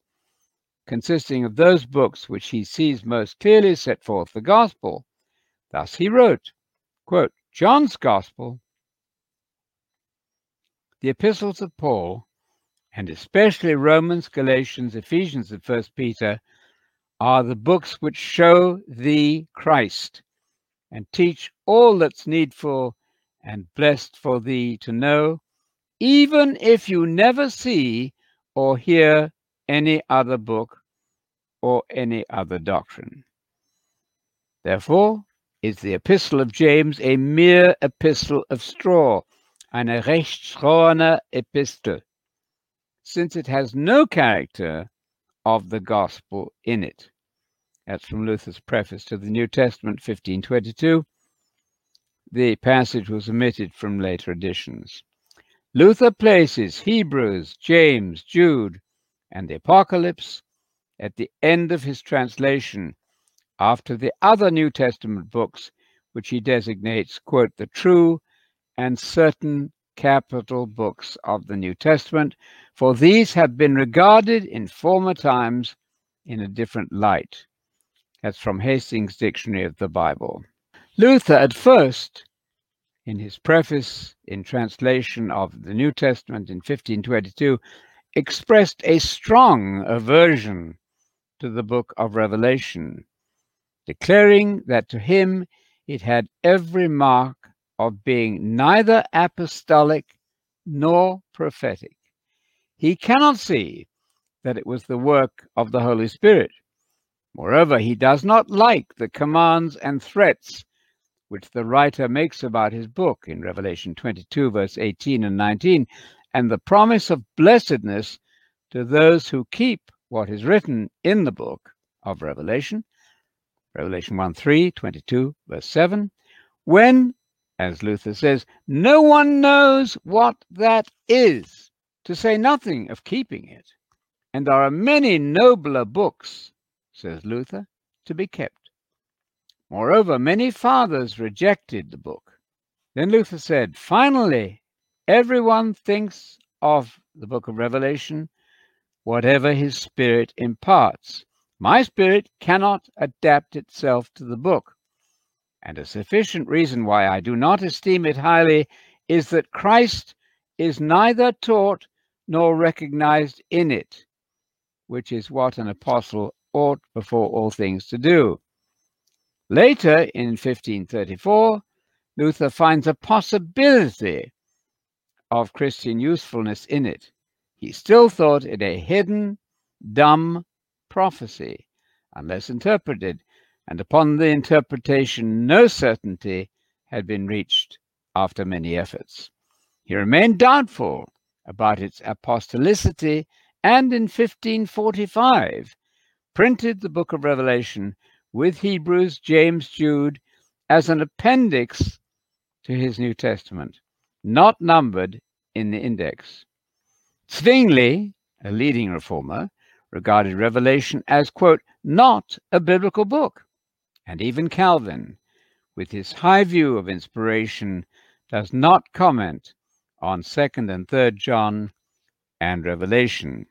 consisting of those books which he sees most clearly set forth the gospel. Thus he wrote, quote, John's Gospel, the epistles of Paul, and especially Romans, Galatians, Ephesians, and First Peter, are the books which show thee Christ and teach all that's needful and blessed for thee to know, even if you never see or hear any other book or any other doctrine. Therefore, is the epistle of James a mere epistle of straw, eine rechtstrohene epistle, since it has no character of the gospel in it. That's from Luther's preface to the New Testament, 1522. The passage was omitted from later editions. Luther places Hebrews, James, Jude, and the Apocalypse at the end of his translation after the other New Testament books, which he designates, quote, the true and certain capital books of the New Testament, for these have been regarded in former times in a different light. That's from Hastings' Dictionary of the Bible. Luther, at first, in his preface in translation of the New Testament in 1522, expressed a strong aversion to the book of Revelation declaring that to him it had every mark of being neither apostolic nor prophetic. He cannot see that it was the work of the Holy Spirit. Moreover, he does not like the commands and threats which the writer makes about his book in Revelation 22, verse 18 and 19, and the promise of blessedness to those who keep what is written in the book of Revelation Revelation 1 3, 22, verse 7. When, as Luther says, no one knows what that is, to say nothing of keeping it. And there are many nobler books, says Luther, to be kept. Moreover, many fathers rejected the book. Then Luther said, finally, everyone thinks of the book of Revelation whatever his spirit imparts. My spirit cannot adapt itself to the book. And a sufficient reason why I do not esteem it highly is that Christ is neither taught nor recognized in it, which is what an apostle ought before all things to do. Later, in 1534, Luther finds a possibility of Christian usefulness in it. He still thought it a hidden, dumb prophecy, unless interpreted, and upon the interpretation no certainty had been reached after many efforts. He remained doubtful about its apostolicity and in 1545 printed the book of Revelation with Hebrews, James, Jude as an appendix to his New Testament, not numbered in the index. Zwingli, a leading reformer, regarded Revelation as, quote, not a biblical book. And even Calvin, with his high view of inspiration, does not comment on 2nd and 3rd John and Revelation.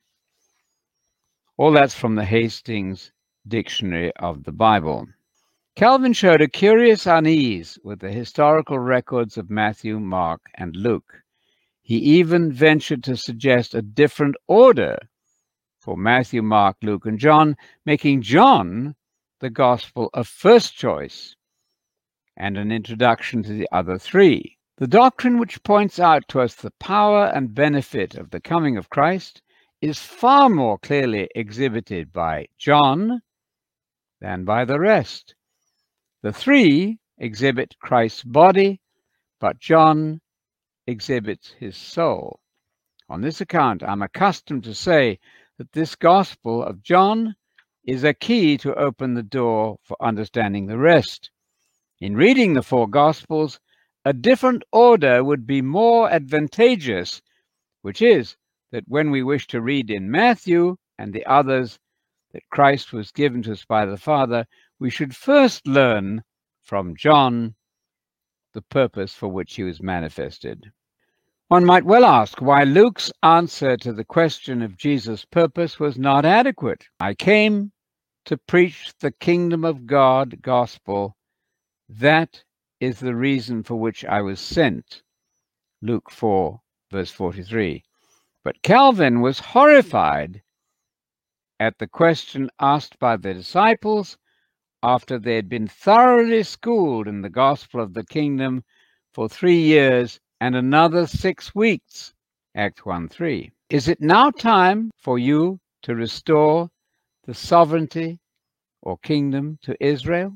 All that's from the Hastings Dictionary of the Bible. Calvin showed a curious unease with the historical records of Matthew, Mark, and Luke. He even ventured to suggest a different order for Matthew, Mark, Luke, and John, making John the gospel of first choice and an introduction to the other three. The doctrine which points out to us the power and benefit of the coming of Christ is far more clearly exhibited by John than by the rest. The three exhibit Christ's body, but John exhibits his soul. On this account, I'm accustomed to say that this Gospel of John is a key to open the door for understanding the rest. In reading the four Gospels, a different order would be more advantageous, which is that when we wish to read in Matthew and the others that Christ was given to us by the Father, we should first learn from John the purpose for which he was manifested. One might well ask why Luke's answer to the question of Jesus' purpose was not adequate. I came to preach the kingdom of God gospel. That is the reason for which I was sent. Luke 4, verse 43. But Calvin was horrified at the question asked by the disciples after they had been thoroughly schooled in the gospel of the kingdom for three years and another six weeks. Act 1 3. Is it now time for you to restore the sovereignty or kingdom to Israel?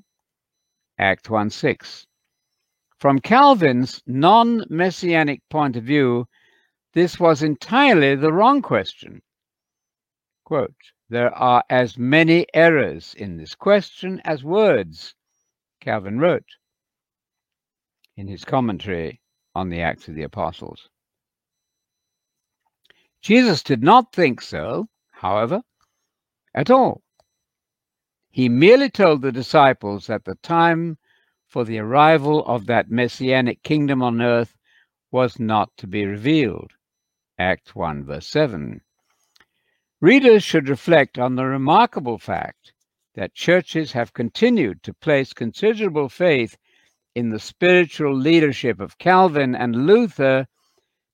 Act 1 6. From Calvin's non messianic point of view, this was entirely the wrong question. Quote, there are as many errors in this question as words, Calvin wrote in his commentary on the Acts of the Apostles. Jesus did not think so, however, at all. He merely told the disciples that the time for the arrival of that messianic kingdom on earth was not to be revealed. Act 1, verse 7. Readers should reflect on the remarkable fact that churches have continued to place considerable faith in the spiritual leadership of Calvin and Luther,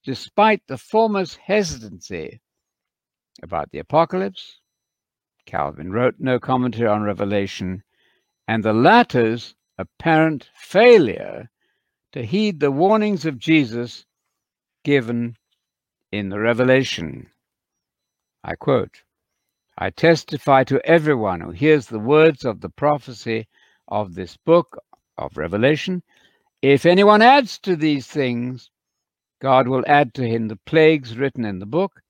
despite the former's hesitancy about the apocalypse. Calvin wrote no commentary on Revelation, and the latter's apparent failure to heed the warnings of Jesus given in the Revelation. I quote, I testify to everyone who hears the words of the prophecy of this book of Revelation. If anyone adds to these things, God will add to him the plagues written in the book.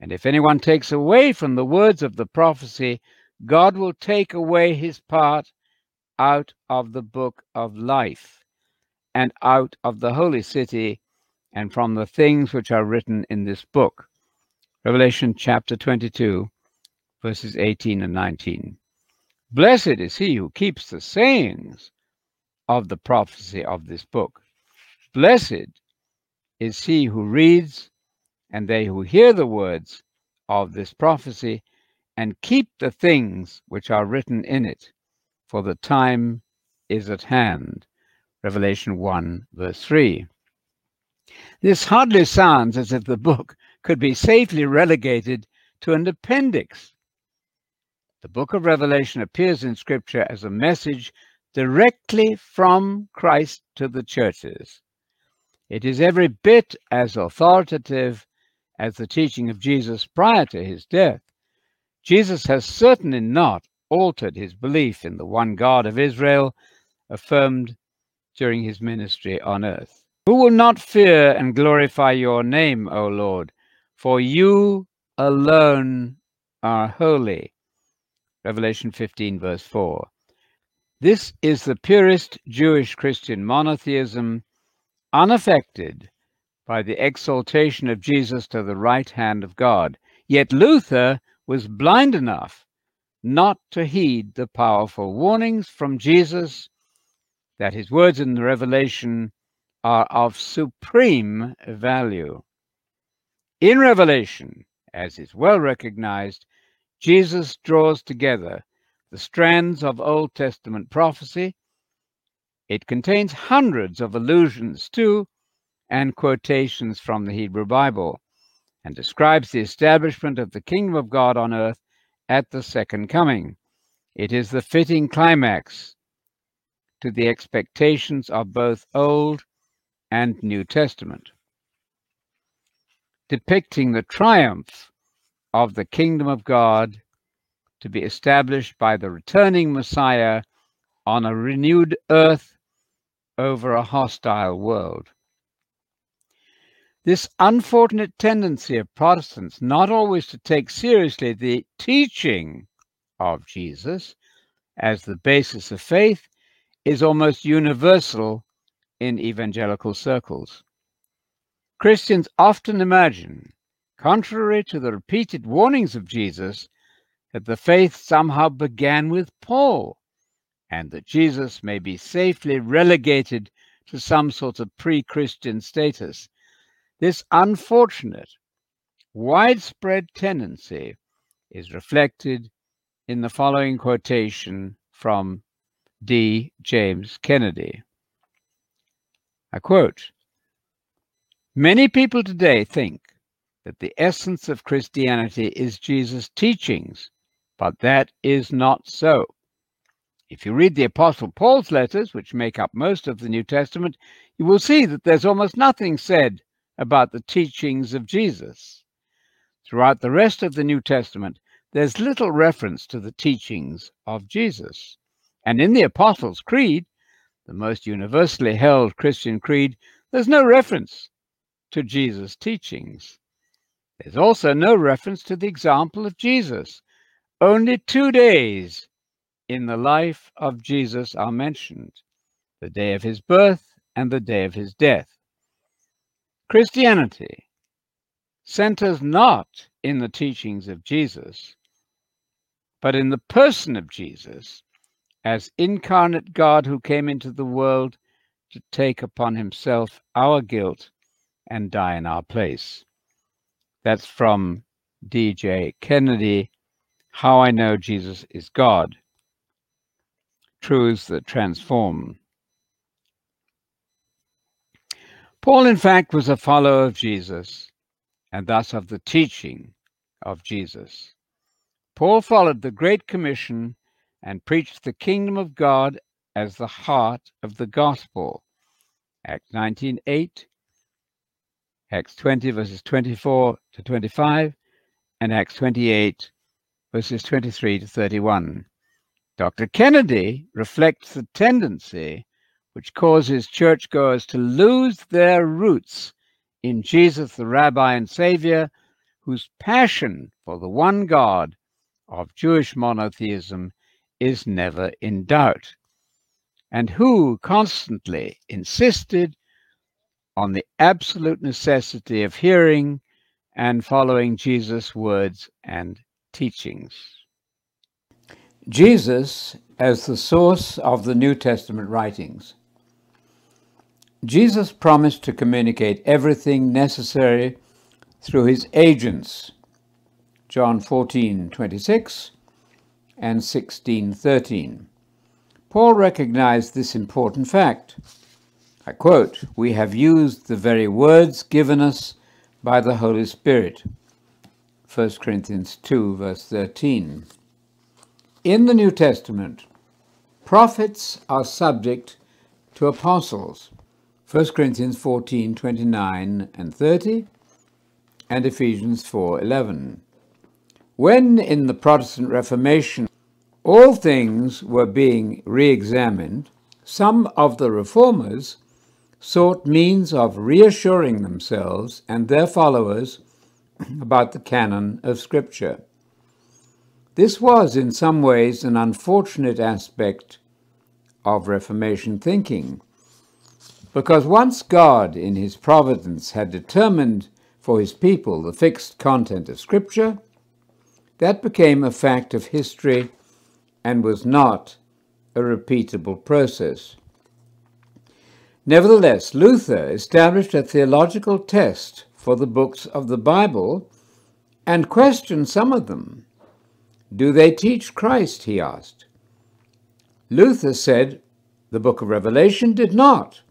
And if anyone takes away from the words of the prophecy, God will take away his part out of the book of life and out of the holy city and from the things which are written in this book. Revelation chapter 22, verses 18 and 19. Blessed is he who keeps the sayings of the prophecy of this book. Blessed is he who reads, and they who hear the words of this prophecy, and keep the things which are written in it, for the time is at hand. Revelation 1, verse 3. This hardly sounds as if the book could be safely relegated to an appendix. The book of Revelation appears in Scripture as a message directly from Christ to the churches. It is every bit as authoritative as the teaching of Jesus prior to his death. Jesus has certainly not altered his belief in the one God of Israel affirmed during his ministry on earth. Who will not fear and glorify your name, O Lord? For you alone are holy. Revelation 15, verse 4. This is the purest Jewish Christian monotheism, unaffected by the exaltation of Jesus to the right hand of God. Yet Luther was blind enough not to heed the powerful warnings from Jesus that his words in the Revelation are of supreme value. In Revelation, as is well recognized, Jesus draws together the strands of Old Testament prophecy. It contains hundreds of allusions to and quotations from the Hebrew Bible and describes the establishment of the kingdom of God on earth at the second coming. It is the fitting climax to the expectations of both Old and New Testament, depicting the triumph of the kingdom of God to be established by the returning Messiah on a renewed earth over a hostile world. This unfortunate tendency of Protestants not always to take seriously the teaching of Jesus as the basis of faith is almost universal in evangelical circles. Christians often imagine, contrary to the repeated warnings of Jesus, that the faith somehow began with Paul and that Jesus may be safely relegated to some sort of pre Christian status this unfortunate, widespread tendency is reflected in the following quotation from D. James Kennedy. I quote Many people today think that the essence of Christianity is Jesus' teachings, but that is not so. If you read the Apostle Paul's letters, which make up most of the New Testament, you will see that there's almost nothing said about the teachings of Jesus. Throughout the rest of the New Testament, there's little reference to the teachings of Jesus. And in the Apostles' Creed, the most universally held Christian creed, there's no reference to Jesus' teachings. There's also no reference to the example of Jesus. Only two days in the life of Jesus are mentioned the day of his birth and the day of his death. Christianity centers not in the teachings of Jesus, but in the person of Jesus as incarnate God who came into the world to take upon himself our guilt and die in our place. That's from D.J. Kennedy, How I Know Jesus is God. Truths that Transform. Paul, in fact, was a follower of Jesus and thus of the teaching of Jesus. Paul followed the Great Commission and preached the kingdom of God as the heart of the gospel. Acts 19:8, Acts 20 verses 24 to 25, and Acts 28 verses 23 to 31. Dr. Kennedy reflects the tendency which causes churchgoers to lose their roots in Jesus, the Rabbi and Savior, whose passion for the one God of Jewish monotheism is never in doubt, and who constantly insisted on the absolute necessity of hearing and following Jesus' words and teachings. Jesus as the source of the New Testament writings. Jesus promised to communicate everything necessary through his agents. John 14:26 and 16:13. Paul recognized this important fact. I quote, "We have used the very words given us by the Holy Spirit." 1 Corinthians 2 verse 13. In the New Testament, prophets are subject to apostles. 1 Corinthians 14 29 and 30, and Ephesians 4 11. When in the Protestant Reformation all things were being re examined, some of the reformers sought means of reassuring themselves and their followers about the canon of Scripture. This was, in some ways, an unfortunate aspect of Reformation thinking, because once God, in his providence, had determined for his people the fixed content of Scripture, that became a fact of history and was not a repeatable process. Nevertheless, Luther established a theological test for the books of the Bible and questioned some of them. Do they teach Christ? he asked. Luther said the book of Revelation did not.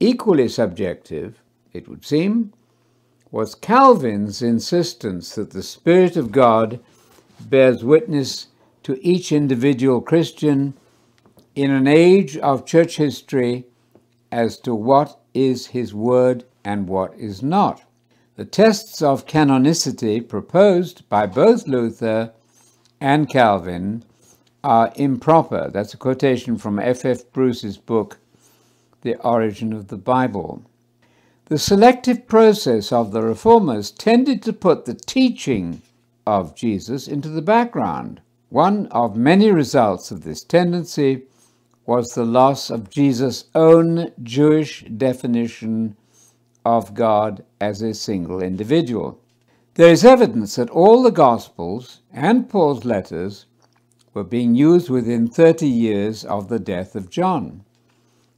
Equally subjective, it would seem, was Calvin's insistence that the Spirit of God bears witness to each individual Christian in an age of church history as to what is his word and what is not. The tests of canonicity proposed by both Luther and Calvin are improper. That's a quotation from F. F. Bruce's book, The Origin of the Bible. The selective process of the reformers tended to put the teaching of Jesus into the background. One of many results of this tendency was the loss of Jesus' own Jewish definition of God as a single individual. There is evidence that all the Gospels and Paul's letters were being used within 30 years of the death of John.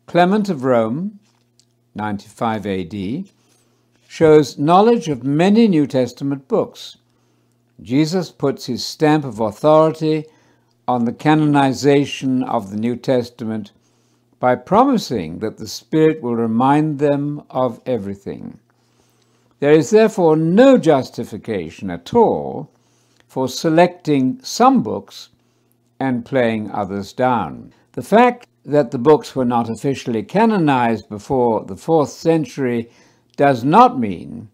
Clement of Rome, 95 AD, shows knowledge of many New Testament books. Jesus puts his stamp of authority on the canonization of the New Testament by promising that the Spirit will remind them of everything. There is therefore no justification at all for selecting some books and playing others down. The fact that the books were not officially canonized before the fourth century does not mean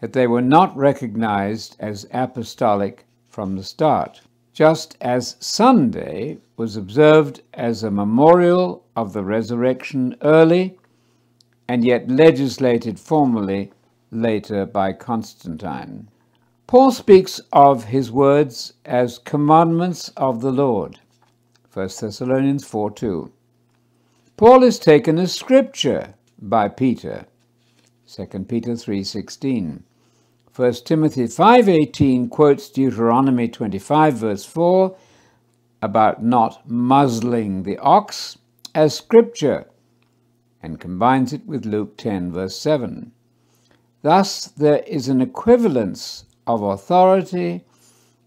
that they were not recognized as apostolic from the start. Just as Sunday was observed as a memorial of the resurrection early and yet legislated formally later by Constantine. Paul speaks of his words as commandments of the Lord. 1 Thessalonians 4 2. Paul is taken as scripture by Peter. 2 Peter 3:16. 1 Timothy 5:18 quotes Deuteronomy 25 verse 4 about not muzzling the ox as scripture and combines it with Luke 10 verse 7. Thus, there is an equivalence of authority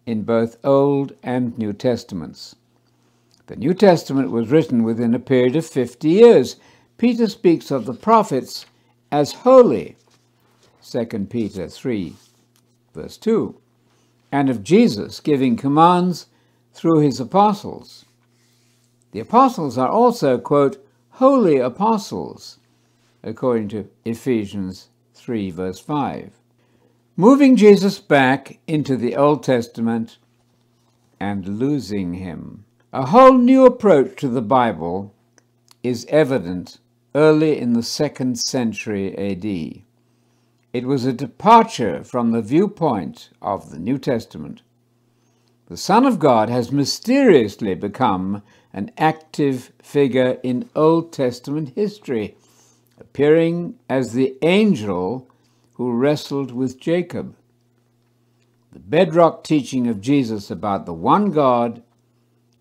in both Old and New Testaments. The New Testament was written within a period of 50 years. Peter speaks of the prophets as holy, 2 Peter 3, verse 2, and of Jesus giving commands through his apostles. The apostles are also, quote, holy apostles, according to Ephesians 3, verse 5. Moving Jesus back into the Old Testament and losing him. A whole new approach to the Bible is evident early in the second century AD. It was a departure from the viewpoint of the New Testament. The Son of God has mysteriously become an active figure in Old Testament history appearing as the angel who wrestled with Jacob. The bedrock teaching of Jesus about the one God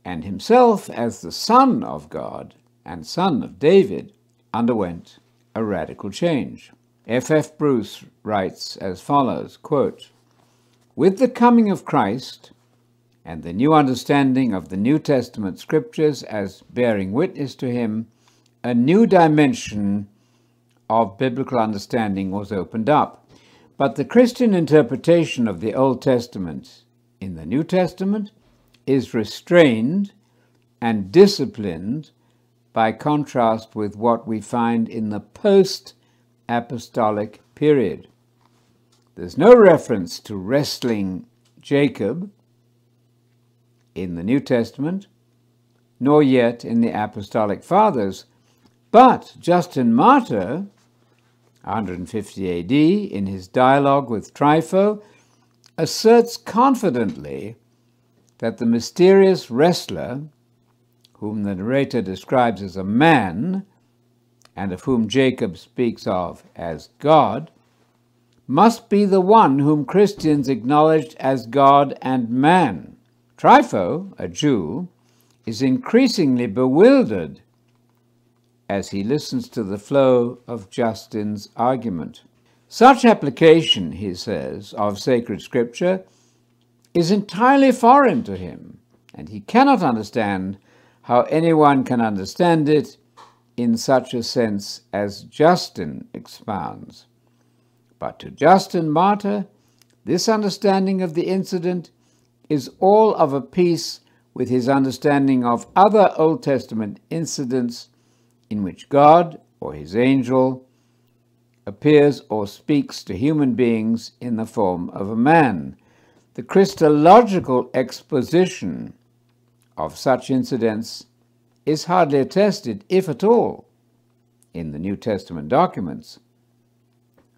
and himself as the Son of God and Son of David underwent a radical change. F. F. Bruce writes as follows quote, With the coming of Christ and the new understanding of the New Testament scriptures as bearing witness to him, a new dimension of biblical understanding was opened up. But the Christian interpretation of the Old Testament in the New Testament is restrained and disciplined by contrast with what we find in the post apostolic period. There's no reference to wrestling Jacob in the New Testament, nor yet in the Apostolic Fathers, but Justin Martyr, 150 AD, in his dialogue with Trypho, asserts confidently that the mysterious wrestler, whom the narrator describes as a man, and of whom Jacob speaks of as God, must be the one whom Christians acknowledged as God and man. Trypho, a Jew, is increasingly bewildered as he listens to the flow of Justin's argument. Such application, he says, of sacred scripture is entirely foreign to him, and he cannot understand how anyone can understand it in such a sense as Justin expounds. But to Justin Martyr, this understanding of the incident is all of a piece with his understanding of other Old Testament incidents in which God or his angel appears or speaks to human beings in the form of a man. The Christological exposition of such incidents is hardly attested, if at all, in the New Testament documents.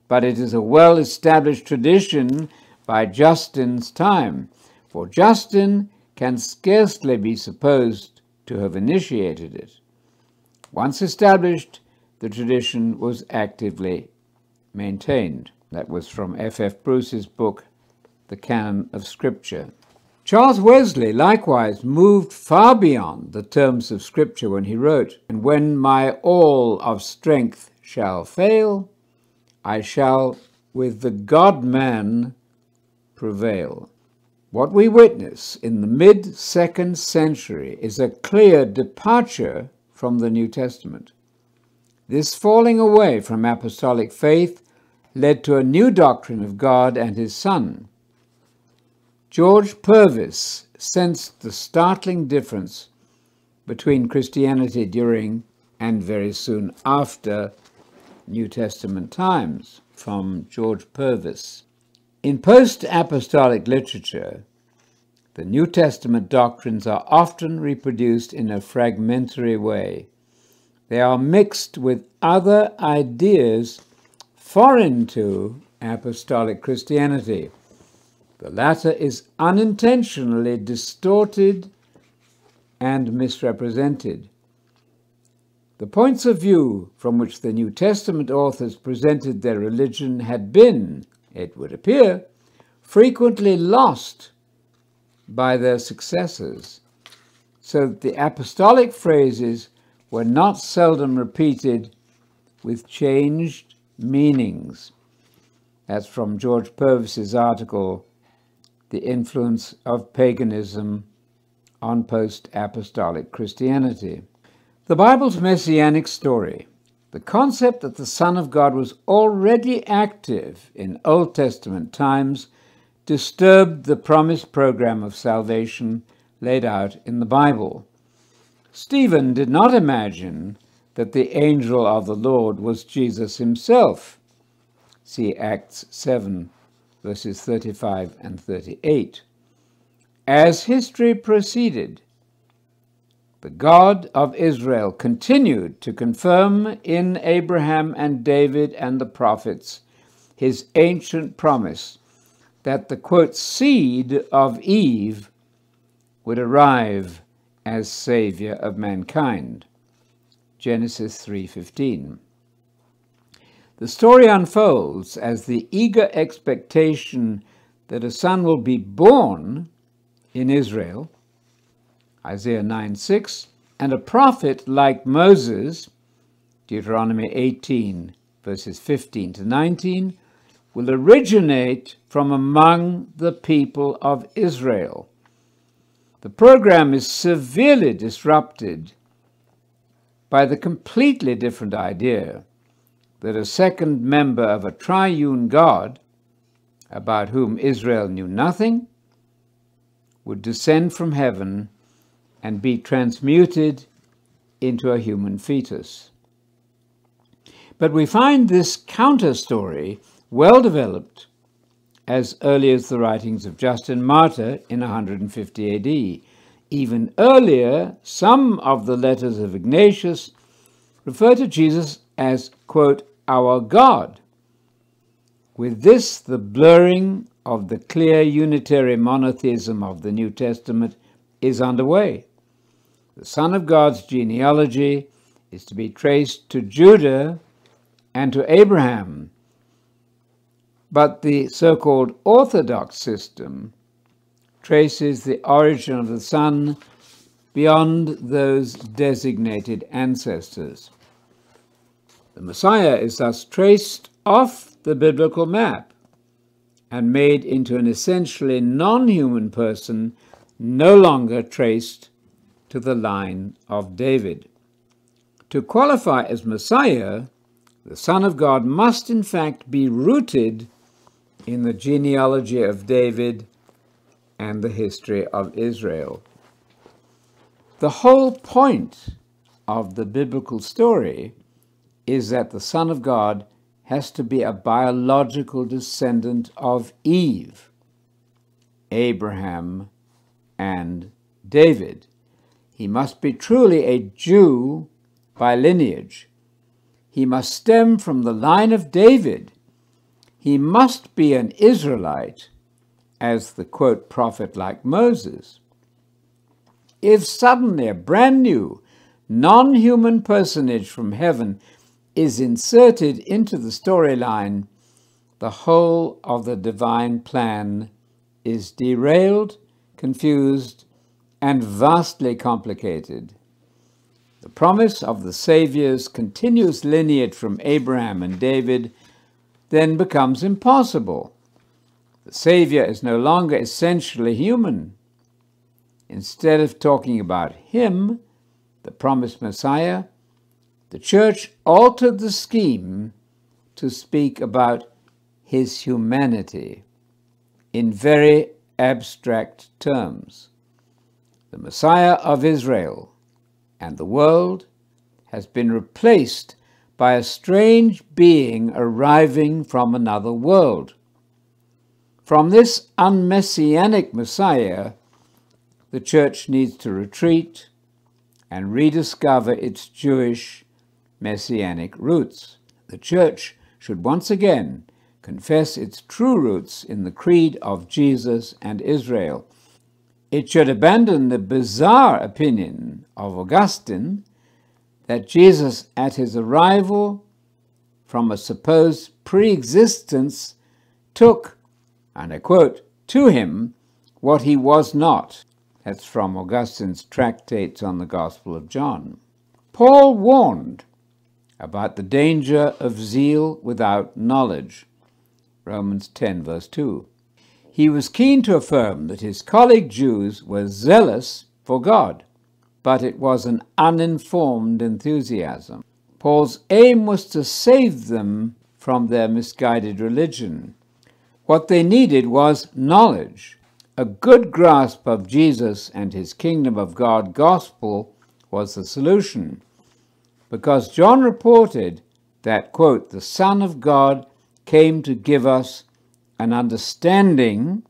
But it is a well established tradition by Justin's time, for Justin can scarcely be supposed to have initiated it. Once established, the tradition was actively maintained. That was from F. F. Bruce's book, The Canon of Scripture. Charles Wesley likewise moved far beyond the terms of Scripture when he wrote, And when my all of strength shall fail, I shall with the God man prevail. What we witness in the mid second century is a clear departure from the New Testament. This falling away from apostolic faith led to a new doctrine of God and his Son. George Purves sensed the startling difference between Christianity during and very soon after New Testament times from George Purves. In post apostolic literature, the New Testament doctrines are often reproduced in a fragmentary way. They are mixed with other ideas foreign to apostolic Christianity. The latter is unintentionally distorted and misrepresented. The points of view from which the New Testament authors presented their religion had been, it would appear, frequently lost by their successors, so that the apostolic phrases were not seldom repeated with changed meanings. That's from George Purves's article, The Influence of Paganism on Post Apostolic Christianity. The Bible's messianic story, the concept that the Son of God was already active in Old Testament times, disturbed the promised program of salvation laid out in the Bible. Stephen did not imagine that the angel of the Lord was Jesus himself. See Acts 7, verses 35 and 38. As history proceeded, the God of Israel continued to confirm in Abraham and David and the prophets his ancient promise that the quote seed of Eve would arrive as savior of mankind. Genesis 3:15. The story unfolds as the eager expectation that a son will be born in Israel, Isaiah 9 6, and a prophet like Moses, Deuteronomy 18, verses 15 to 19, will originate from among the people of Israel. The program is severely disrupted by the completely different idea that a second member of a triune God, about whom Israel knew nothing, would descend from heaven and be transmuted into a human fetus. But we find this counter story well developed as early as the writings of Justin Martyr in 150 AD. Even earlier, some of the letters of Ignatius refer to Jesus as, quote, our God. With this, the blurring of the clear unitary monotheism of the New Testament is underway. The Son of God's genealogy is to be traced to Judah and to Abraham. But the so called Orthodox system traces the origin of the Son beyond those designated ancestors. The Messiah is thus traced off the biblical map and made into an essentially non human person, no longer traced to the line of David. To qualify as Messiah, the Son of God must in fact be rooted in the genealogy of David and the history of Israel. The whole point of the biblical story is that the Son of God has to be a biological descendant of Eve, Abraham, and David. He must be truly a Jew by lineage. He must stem from the line of David. He must be an Israelite, as the quote prophet like Moses. If suddenly a brand new, non human personage from heaven is inserted into the storyline, the whole of the divine plan is derailed, confused, and vastly complicated. The promise of the Saviour's continuous lineage from Abraham and David then becomes impossible. The Savior is no longer essentially human. Instead of talking about him, the promised Messiah, the church altered the scheme to speak about his humanity in very abstract terms. The Messiah of Israel and the world has been replaced by a strange being arriving from another world. From this unmessianic Messiah, the church needs to retreat and rediscover its Jewish messianic roots. The Church should once again confess its true roots in the creed of Jesus and Israel. It should abandon the bizarre opinion of Augustine that Jesus, at his arrival from a supposed pre existence, took, and I quote, to him what he was not. That's from Augustine's Tractates on the Gospel of John. Paul warned about the danger of zeal without knowledge. Romans 10, verse 2. He was keen to affirm that his colleague Jews were zealous for God, but it was an uninformed enthusiasm. Paul's aim was to save them from their misguided religion. What they needed was knowledge. A good grasp of Jesus and his kingdom of God gospel was the solution because John reported that, quote, the Son of God came to give us an understanding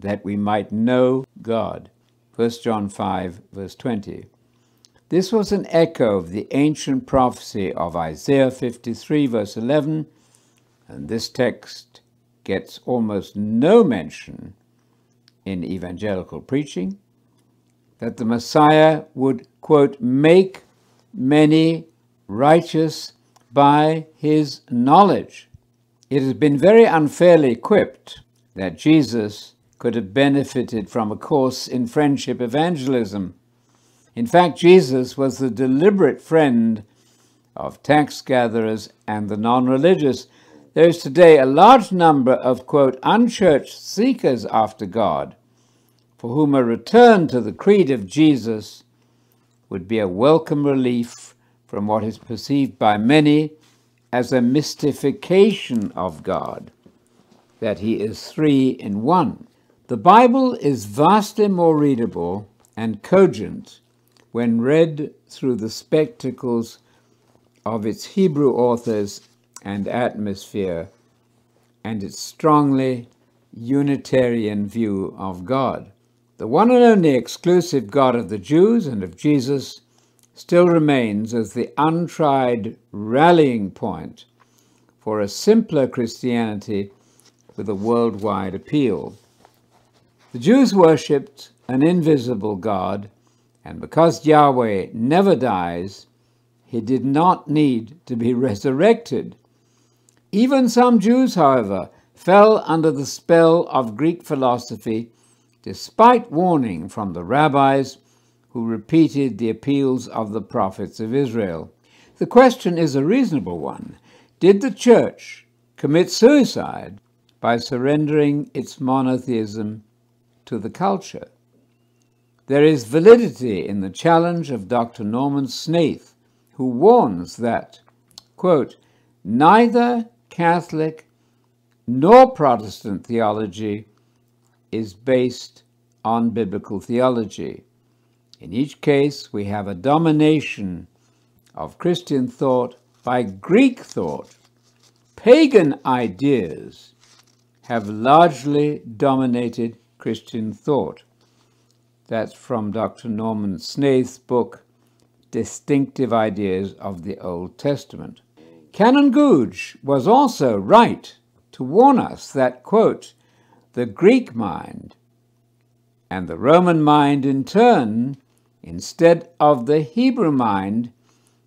that we might know God. 1 John 5, verse 20. This was an echo of the ancient prophecy of Isaiah 53, verse 11, and this text gets almost no mention in evangelical preaching, that the Messiah would, quote, make many righteous by his knowledge. It has been very unfairly quipped that Jesus could have benefited from a course in friendship evangelism. In fact, Jesus was the deliberate friend of tax gatherers and the non religious. There is today a large number of, quote, unchurched seekers after God, for whom a return to the creed of Jesus would be a welcome relief from what is perceived by many as a mystification of God, that He is three in one. The Bible is vastly more readable and cogent when read through the spectacles of its Hebrew authors and atmosphere and its strongly Unitarian view of God. The one and only exclusive God of the Jews and of Jesus still remains as the untried rallying point for a simpler Christianity with a worldwide appeal. The Jews worshipped an invisible God, and because Yahweh never dies, he did not need to be resurrected. Even some Jews, however, fell under the spell of Greek philosophy, despite warning from the rabbis who repeated the appeals of the prophets of Israel. The question is a reasonable one. Did the church commit suicide by surrendering its monotheism to the culture? There is validity in the challenge of Dr. Norman Snaith who warns that, quote, neither Catholic nor Protestant theology is based on biblical theology. In each case, we have a domination of Christian thought by Greek thought. Pagan ideas have largely dominated Christian thought. That's from Dr. Norman Snaith's book, distinctive ideas of the Old Testament. Canon Goudge was also right to warn us that, quote, the Greek mind and the Roman mind in turn, instead of the Hebrew mind,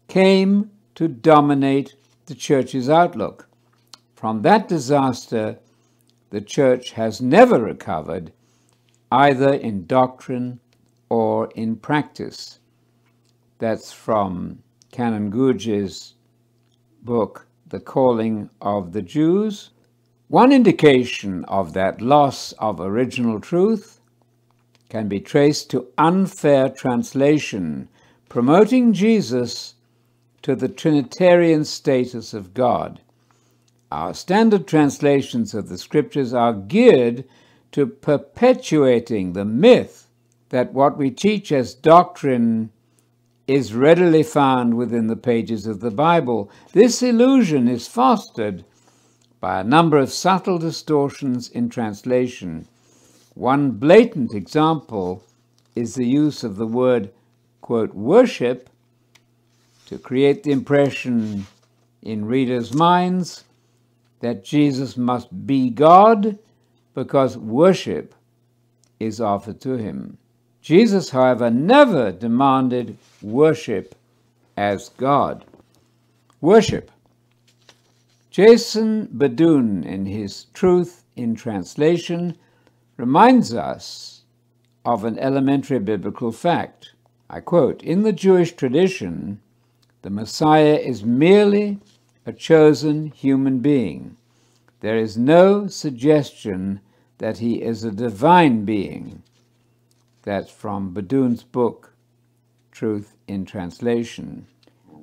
came to dominate the church's outlook. From that disaster, the church has never recovered, either in doctrine or in practice. That's from Canon Goudge's book, The Calling of the Jews. One indication of that loss of original truth can be traced to unfair translation, promoting Jesus to the Trinitarian status of God. Our standard translations of the scriptures are geared to perpetuating the myth that what we teach as doctrine is readily found within the pages of the Bible. This illusion is fostered by a number of subtle distortions in translation. One blatant example is the use of the word, quote, worship to create the impression in readers' minds that Jesus must be God because worship is offered to him. Jesus, however, never demanded worship as God. Worship. Jason BeDuhn, in his Truth in Translation, reminds us of an elementary biblical fact. I quote In the Jewish tradition, the Messiah is merely a chosen human being. There is no suggestion that he is a divine being. That's from BeDuhn's book, Truth in Translation.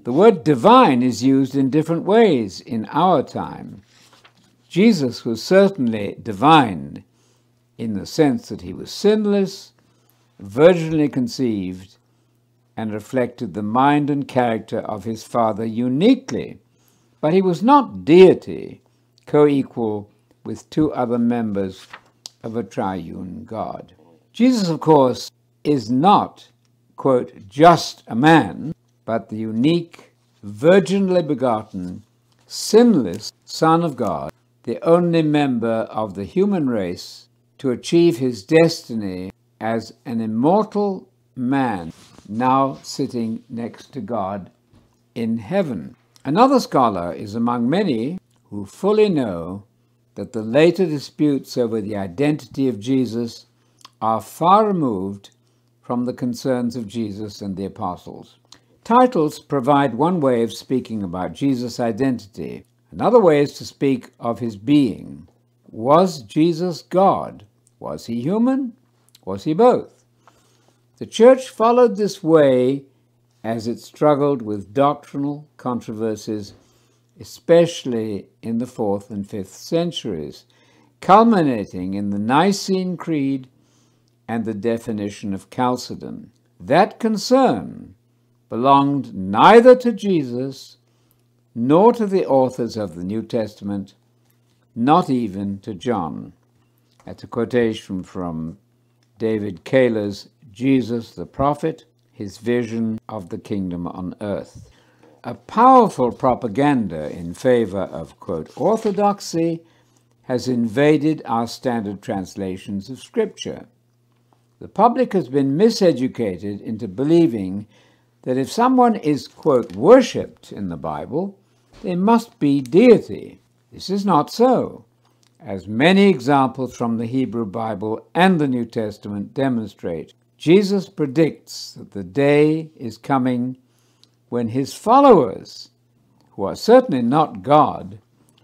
The word divine is used in different ways in our time. Jesus was certainly divine in the sense that he was sinless, virginally conceived, and reflected the mind and character of his Father uniquely. But he was not deity, co equal with two other members of a triune God. Jesus, of course, is not, quote, just a man, but the unique, virginally begotten, sinless Son of God, the only member of the human race to achieve his destiny as an immortal man now sitting next to God in heaven. Another scholar is among many who fully know that the later disputes over the identity of Jesus are far removed from the concerns of Jesus and the apostles. Titles provide one way of speaking about Jesus' identity. Another way is to speak of his being. Was Jesus God? Was he human? Was he both? The church followed this way as it struggled with doctrinal controversies, especially in the fourth and fifth centuries, culminating in the Nicene Creed and the definition of Chalcedon. That concern belonged neither to Jesus nor to the authors of the New Testament, not even to John. That's a quotation from David Kaylor's Jesus the Prophet, his vision of the kingdom on earth. A powerful propaganda in favor of, quote, orthodoxy has invaded our standard translations of Scripture. The public has been miseducated into believing that if someone is, quote, worshipped in the Bible, they must be deity. This is not so, as many examples from the Hebrew Bible and the New Testament demonstrate. Jesus predicts that the day is coming when his followers, who are certainly not God,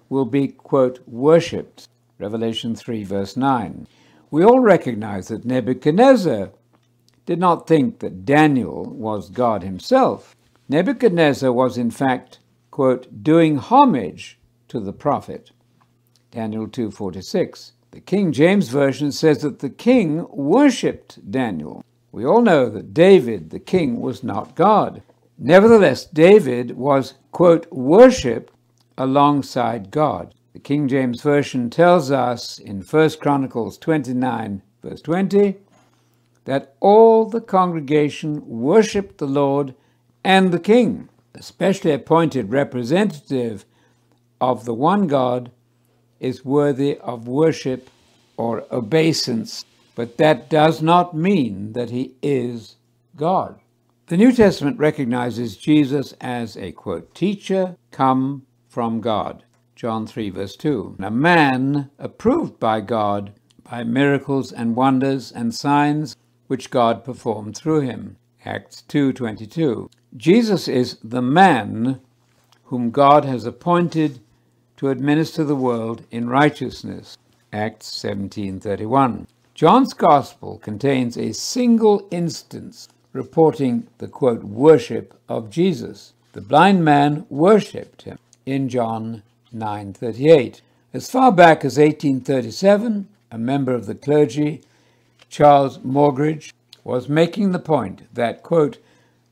will be, quote, worshipped. Revelation 3, verse 9. We all recognize that Nebuchadnezzar did not think that Daniel was God himself. Nebuchadnezzar was, in fact, quote, doing homage to the prophet. Daniel 2:46. The King James version says that the king worshipped Daniel. We all know that David, the king, was not God. Nevertheless, David was, quote, worshipped alongside God. The King James Version tells us in 1 Chronicles 29, verse 20, that all the congregation worshiped the Lord and the king, the specially appointed representative of the one God, is worthy of worship or obeisance, but that does not mean that he is God. The New Testament recognizes Jesus as a quote, teacher come from God. John 3, verse 2. A man approved by God by miracles and wonders and signs which God performed through him. Acts 2:22. Jesus is the man whom God has appointed to administer the world in righteousness. Acts 17:31. John's gospel contains a single instance reporting the quote worship of Jesus. The blind man worshipped him in John 9:38. As far back as 1837, a member of the clergy Charles Morgridge, was making the point that, quote,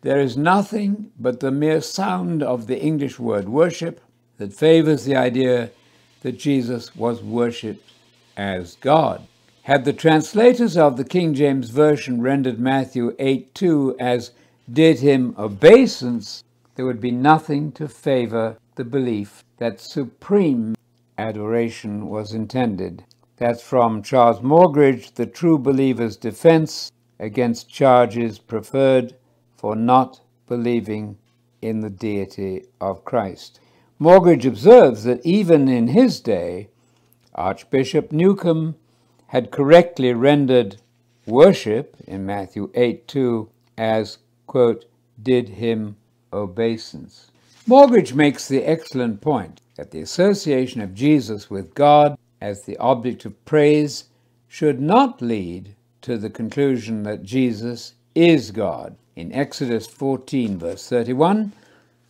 there is nothing but the mere sound of the English word worship that favors the idea that Jesus was worshipped as God. Had the translators of the King James Version rendered Matthew 8 2 as did him obeisance, there would be nothing to favor the belief that supreme adoration was intended. That's from Charles Morgridge, The True Believer's Defense Against Charges Preferred for Not Believing in the Deity of Christ. Morgridge observes that even in his day, Archbishop Newcome had correctly rendered worship in Matthew 8 2 as, quote, did him obeisance. Morgridge makes the excellent point that the association of Jesus with God as the object of praise should not lead to the conclusion that Jesus is God. In Exodus 14, verse 31,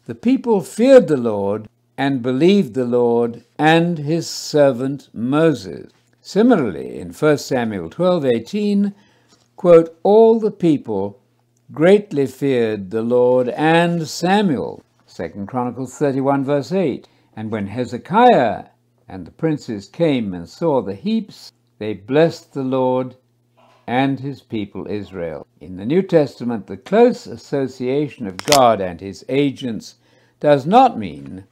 the people feared the Lord and believed the Lord and his servant Moses. Similarly, in 1 Samuel 12, 18, quote, all the people greatly feared the Lord and Samuel. 2 Chronicles 31, verse 8. And when Hezekiah and the princes came and saw the heaps, they blessed the Lord and his people Israel. In the New Testament, the close association of God and his agents does not mean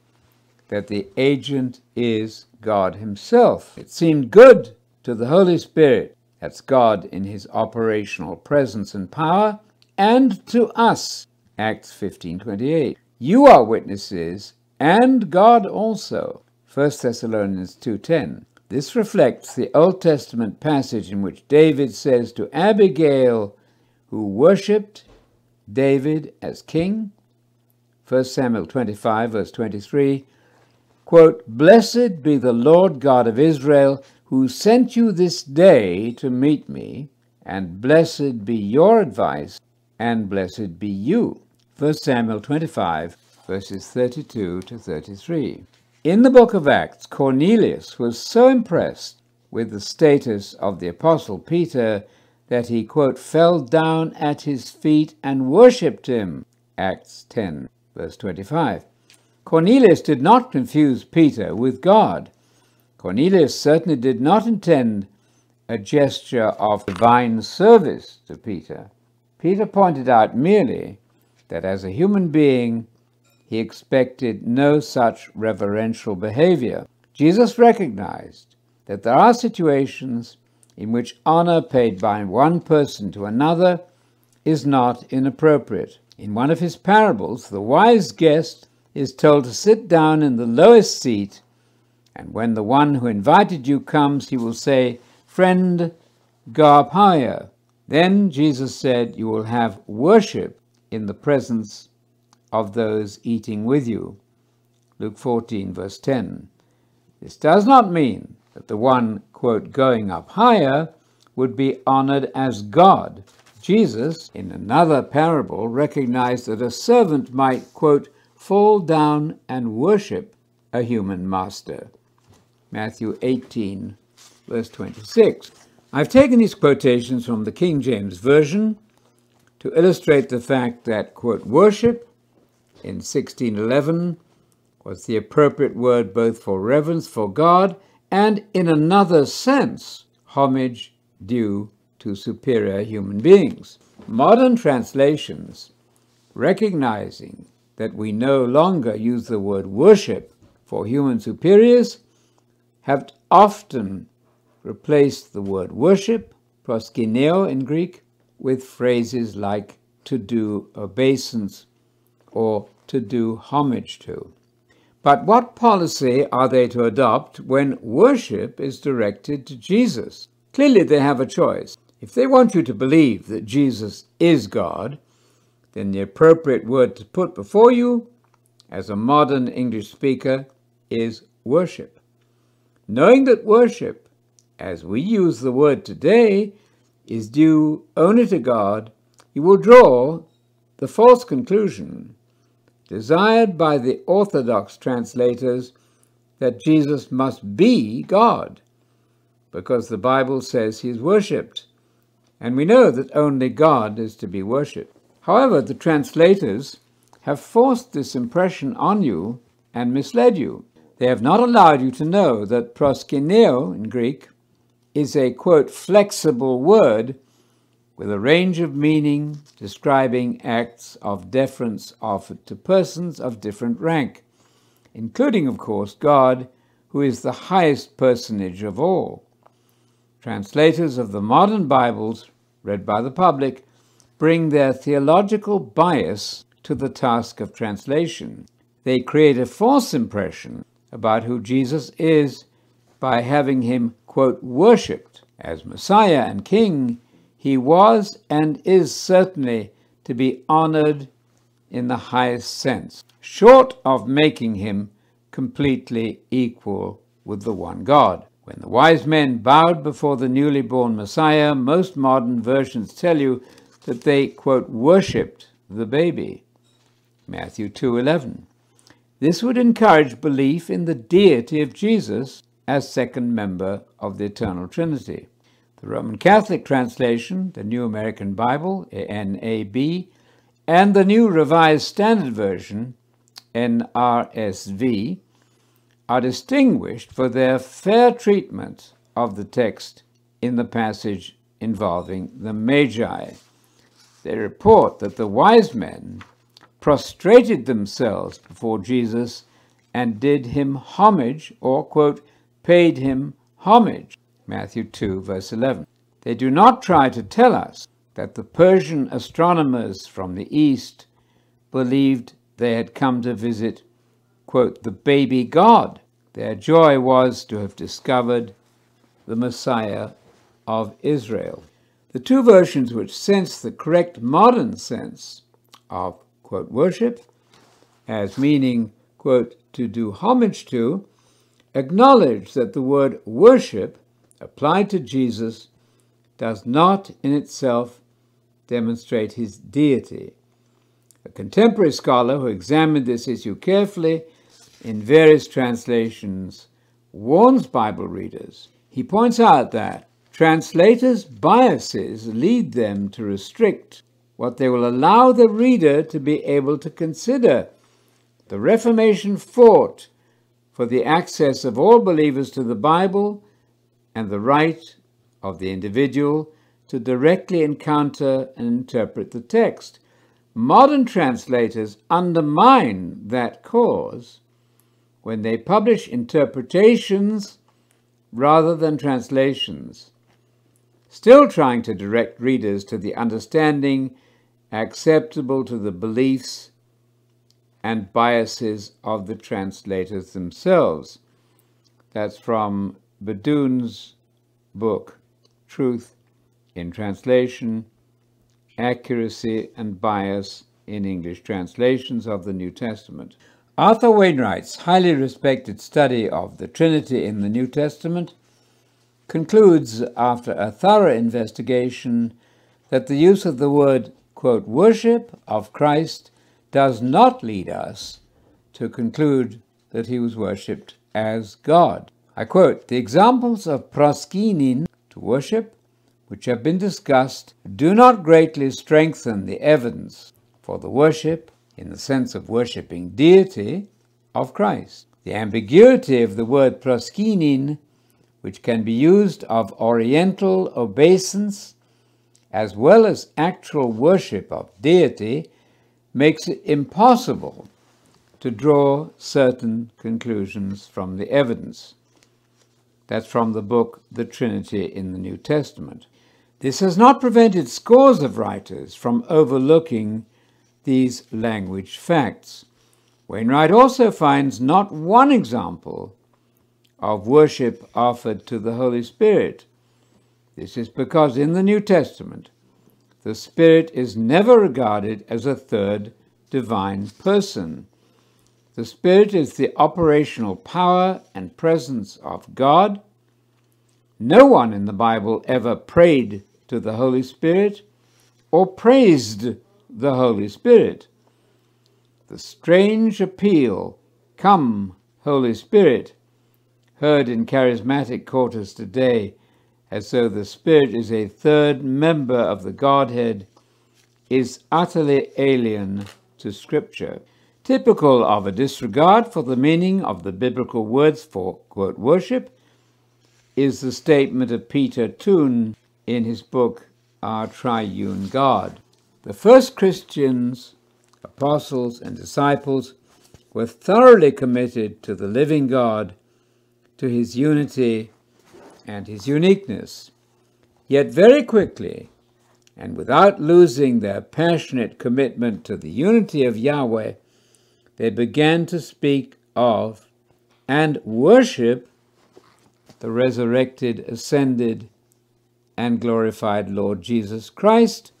that the agent is God himself. It seemed good to the Holy Spirit, that's God in his operational presence and power, and to us, Acts 15:28. You are witnesses, and God also 1 Thessalonians 2:10. This reflects the Old Testament passage in which David says to Abigail, who worshipped David as king. 1 Samuel 25, verse 23. Quote, Blessed be the Lord God of Israel, who sent you this day to meet me, and blessed be your advice, and blessed be you. 1 Samuel 25, verses 32 to 33. In the book of Acts, Cornelius was so impressed with the status of the Apostle Peter that he, quote, fell down at his feet and worshipped him. Acts 10, verse 25. Cornelius did not confuse Peter with God. Cornelius certainly did not intend a gesture of divine service to Peter. Peter pointed out merely that as a human being, he expected no such reverential behavior. Jesus recognized that there are situations in which honor paid by one person to another is not inappropriate. In one of his parables, the wise guest is told to sit down in the lowest seat, and when the one who invited you comes, he will say, Friend, go up higher. Then Jesus said, You will have worship in the presence of those eating with you. Luke 14, verse 10. This does not mean that the one, quote, going up higher would be honored as God. Jesus, in another parable, recognized that a servant might, quote, fall down and worship a human master. Matthew 18, verse 26. I've taken these quotations from the King James Version to illustrate the fact that, quote, worship in 1611 was the appropriate word both for reverence for God and, in another sense, homage due to superior human beings. Modern translations, recognizing that we no longer use the word worship for human superiors, have often replaced the word worship, proskuneo in Greek, with phrases like to do obeisance or to do homage to. But what policy are they to adopt when worship is directed to Jesus? Clearly, they have a choice. If they want you to believe that Jesus is God, then the appropriate word to put before you, as a modern English speaker, is worship. Knowing that worship, as we use the word today, is due only to God, you will draw the false conclusion desired by the Orthodox translators that Jesus must be God, because the Bible says he is worshipped, and we know that only God is to be worshipped. However, the translators have forced this impression on you and misled you. They have not allowed you to know that proskuneo in Greek is a, quote, flexible word with a range of meaning describing acts of deference offered to persons of different rank, including, of course, God, who is the highest personage of all. Translators of the modern Bibles, read by the public, bring their theological bias to the task of translation. They create a false impression about who Jesus is by having him, quote, worshipped as Messiah and King he was and is certainly to be honored in the highest sense, short of making him completely equal with the one God. When the wise men bowed before the newly born Messiah, most modern versions tell you that they, quote, worshipped the baby. Matthew 2:11. This would encourage belief in the deity of Jesus as second member of the eternal Trinity. The Roman Catholic translation, the New American Bible, NAB, and the New Revised Standard Version, NRSV, are distinguished for their fair treatment of the text in the passage involving the Magi. They report that the wise men prostrated themselves before Jesus and did him homage, or, quote, paid him homage. Matthew 2, verse 11. They do not try to tell us that the Persian astronomers from the East believed they had come to visit, quote, the baby God. Their joy was to have discovered the Messiah of Israel. The two versions which sense the correct modern sense of, quote, worship as meaning, quote, to do homage to, acknowledge that the word worship applied to Jesus does not in itself demonstrate his deity. A contemporary scholar who examined this issue carefully in various translations warns Bible readers. He points out that translators' biases lead them to restrict what they will allow the reader to be able to consider. The Reformation fought for the access of all believers to the Bible and the right of the individual to directly encounter and interpret the text. Modern translators undermine that cause when they publish interpretations rather than translations, still trying to direct readers to the understanding acceptable to the beliefs and biases of the translators themselves. That's from BeDuhn's book, Truth in Translation, Accuracy and Bias in English Translations of the New Testament. Arthur Wainwright's highly respected study of the Trinity in the New Testament concludes, after a thorough investigation, that the use of the word, quote, worship of Christ does not lead us to conclude that he was worshipped as God. I quote, the examples of proskunein, to worship, which have been discussed, do not greatly strengthen the evidence for the worship, in the sense of worshipping deity, of Christ. The ambiguity of the word proskunein, which can be used of oriental obeisance as well as actual worship of deity, makes it impossible to draw certain conclusions from the evidence. That's from the book The Trinity in the New Testament. This has not prevented scores of writers from overlooking these language facts. Wainwright also finds not one example of worship offered to the Holy Spirit. This is because in the New Testament, the Spirit is never regarded as a third divine person. The Spirit is the operational power and presence of God. No one in the Bible ever prayed to the Holy Spirit or praised the Holy Spirit. The strange appeal, Come, Holy Spirit, heard in charismatic quarters today, as though the Spirit is a third member of the Godhead, is utterly alien to Scripture. Typical of a disregard for the meaning of the biblical words for quote, worship is the statement of Peter Toon in his book Our Triune God. The first Christians, apostles, and disciples were thoroughly committed to the living God, to his unity and his uniqueness. Yet very quickly, and without losing their passionate commitment to the unity of Yahweh, they began to speak of and worship the resurrected, ascended, and glorified Lord Jesus Christ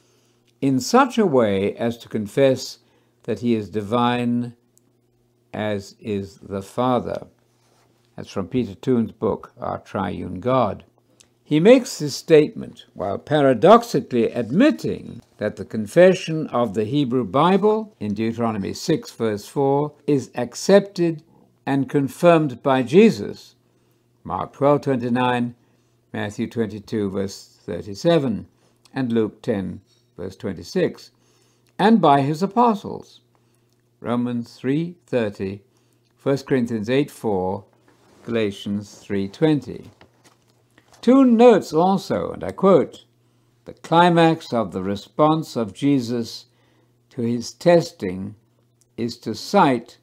in such a way as to confess that he is divine as is the Father. That's from Peter Toon's book, Our Triune God. He makes this statement while paradoxically admitting that the confession of the Hebrew Bible in Deuteronomy 6, verse 4, is accepted and confirmed by Jesus. Mark 12, 29, Matthew 22, verse 37, and Luke 10, verse 26, and by his apostles. Romans 3, 30, 1 Corinthians 8, 4, Galatians 3.20. Toon notes also, and I quote, the climax of the response of Jesus to his testing is to cite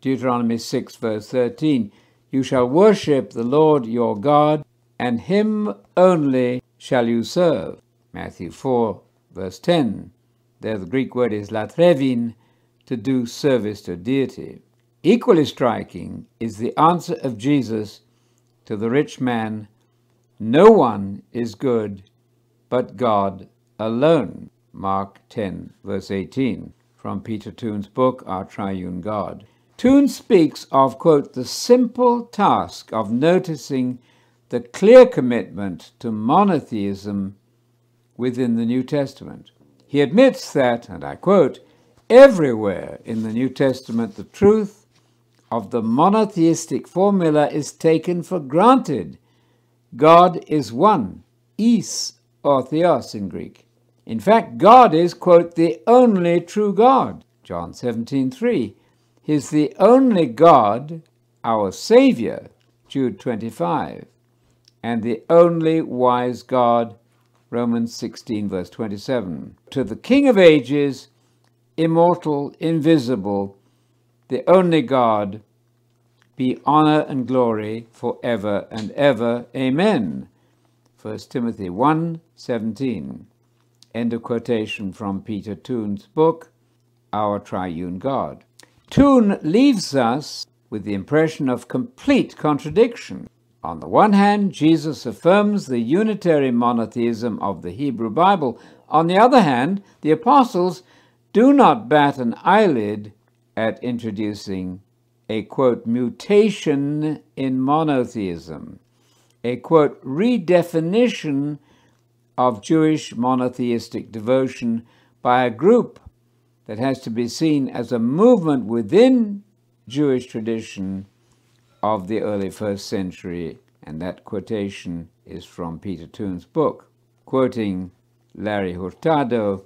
Deuteronomy 6, verse 13 You shall worship the Lord your God, and him only shall you serve. Matthew 4, verse 10. There the Greek word is latreuein, to do service to deity. Equally striking is the answer of Jesus to the rich man No one is good but God alone. Mark 10, verse 18, from Peter Toon's book, Our Triune God. Toon speaks of, quote, the simple task of noticing the clear commitment to monotheism within the New Testament. He admits that, and I quote, everywhere in the New Testament the truth of the monotheistic formula is taken for granted. God is one, is or theos in Greek. In fact, God is, quote, the only true God. John 17, 3. He's the only God, our Savior, Jude 25. And the only wise God, Romans 16, verse 27. To the King of ages, immortal, invisible, the only God, be honor and glory forever and ever. Amen. 1 Timothy 1 17. End of quotation from Peter Toon's book, Our Triune God. Toon leaves us with the impression of complete contradiction. On the one hand, Jesus affirms the unitary monotheism of the Hebrew Bible. On the other hand, the apostles do not bat an eyelid at introducing a quote mutation in monotheism, a quote redefinition of Jewish monotheistic devotion by a group that has to be seen as a movement within Jewish tradition of the early first century, and that quotation is from Peter Toon's book, quoting Larry Hurtado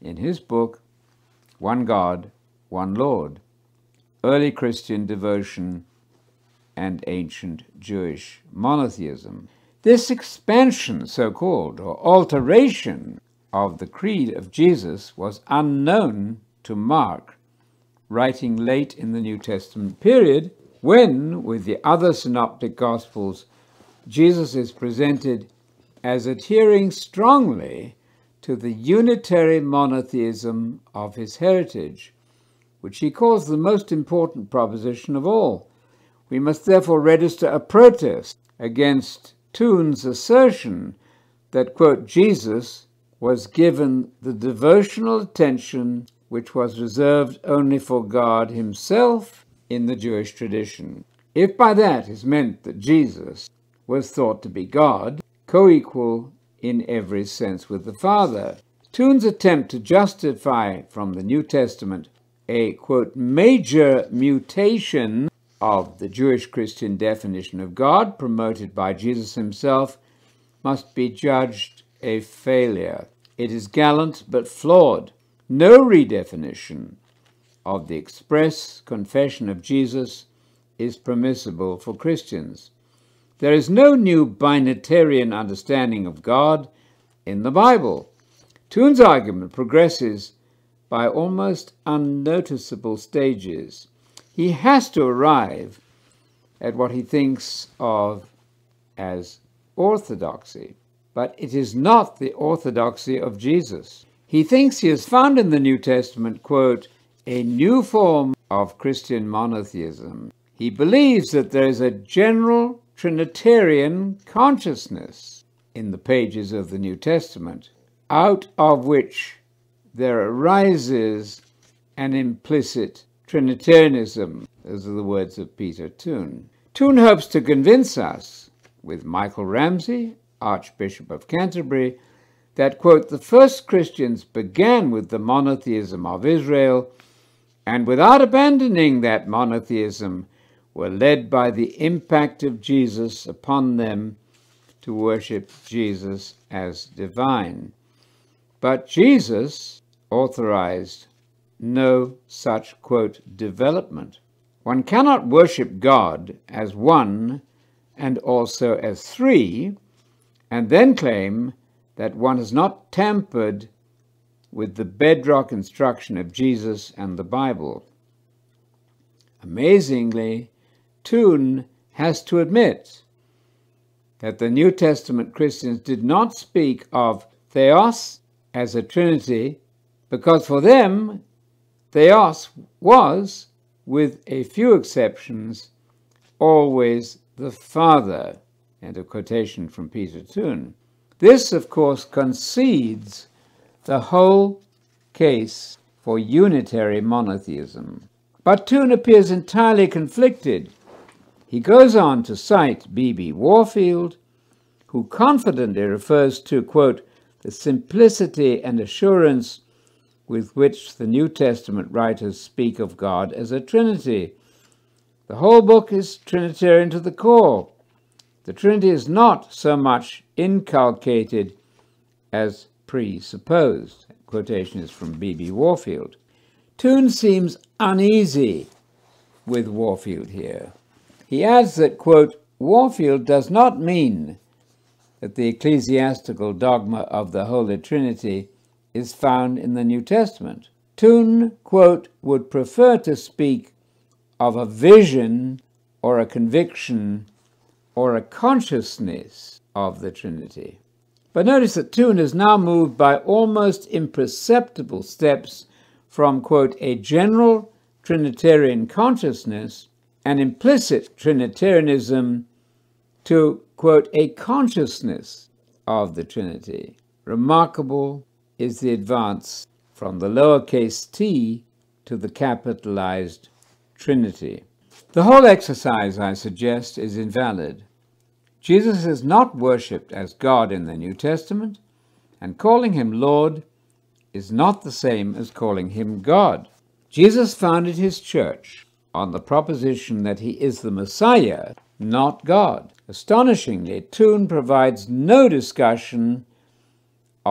in his book, One God, One Lord Early Christian Devotion and Ancient Jewish Monotheism. This expansion, so called, or alteration of the creed of Jesus was unknown to Mark, writing late in the New Testament period, when, with the other synoptic gospels, Jesus is presented as adhering strongly to the unitary monotheism of his heritage, which he calls the most important proposition of all. We must therefore register a protest against Toon's assertion that, quote, Jesus was given the devotional attention which was reserved only for God himself in the Jewish tradition. If by that is meant that Jesus was thought to be God, co equal in every sense with the Father, Toon's attempt to justify from the New Testament a, quote, major mutation of the Jewish Christian definition of God, promoted by Jesus himself, must be judged a failure. It is gallant but flawed. No redefinition of the express confession of Jesus is permissible for Christians. There is no new binitarian understanding of God in the Bible. Toon's argument progresses by almost unnoticeable stages he has to arrive at what he thinks of as orthodoxy, but it is not the orthodoxy of Jesus. He thinks he has found in the New Testament, quote, a new form of Christian monotheism. He believes that there is a general Trinitarian consciousness in the pages of the New Testament, out of which there arises an implicit Trinitarianism, those are the words of Peter Toon. Toon hopes to convince us, with Michael Ramsey, Archbishop of Canterbury, that, quote, the first Christians began with the monotheism of Israel and without abandoning that monotheism were led by the impact of Jesus upon them to worship Jesus as divine. But Jesus authorized no such, quote, development. One cannot worship God as one and also as three, and then claim that one has not tampered with the bedrock instruction of Jesus and the Bible. Amazingly, Toon has to admit that the New Testament Christians did not speak of theos as a trinity because for them Theos was, with a few exceptions, always the Father. End of quotation from Peter Toon. This, of course, concedes the whole case for unitary monotheism. But Toon appears entirely conflicted. He goes on to cite B.B. Warfield, who confidently refers to, quote, the simplicity and assurance with which the New Testament writers speak of God as a Trinity. The whole book is Trinitarian to the core. The Trinity is not so much inculcated as presupposed. Quotation is from B.B. Warfield. Toon seems uneasy with Warfield here. He adds that, quote, Warfield does not mean that the ecclesiastical dogma of the Holy Trinity is found in the New Testament. Toon, quote, would prefer to speak of a vision or a conviction or a consciousness of the Trinity. But notice that Toon is now moved by almost imperceptible steps from, quote, a general Trinitarian consciousness and implicit Trinitarianism to, quote, a consciousness of the Trinity. Remarkable is the advance from the lowercase t to the capitalized Trinity. The whole exercise, I suggest, is invalid. Jesus is not worshipped as God in the New Testament, and calling him Lord is not the same as calling him God. Jesus founded his church on the proposition that he is the Messiah, not God. Astonishingly, Toon provides no discussion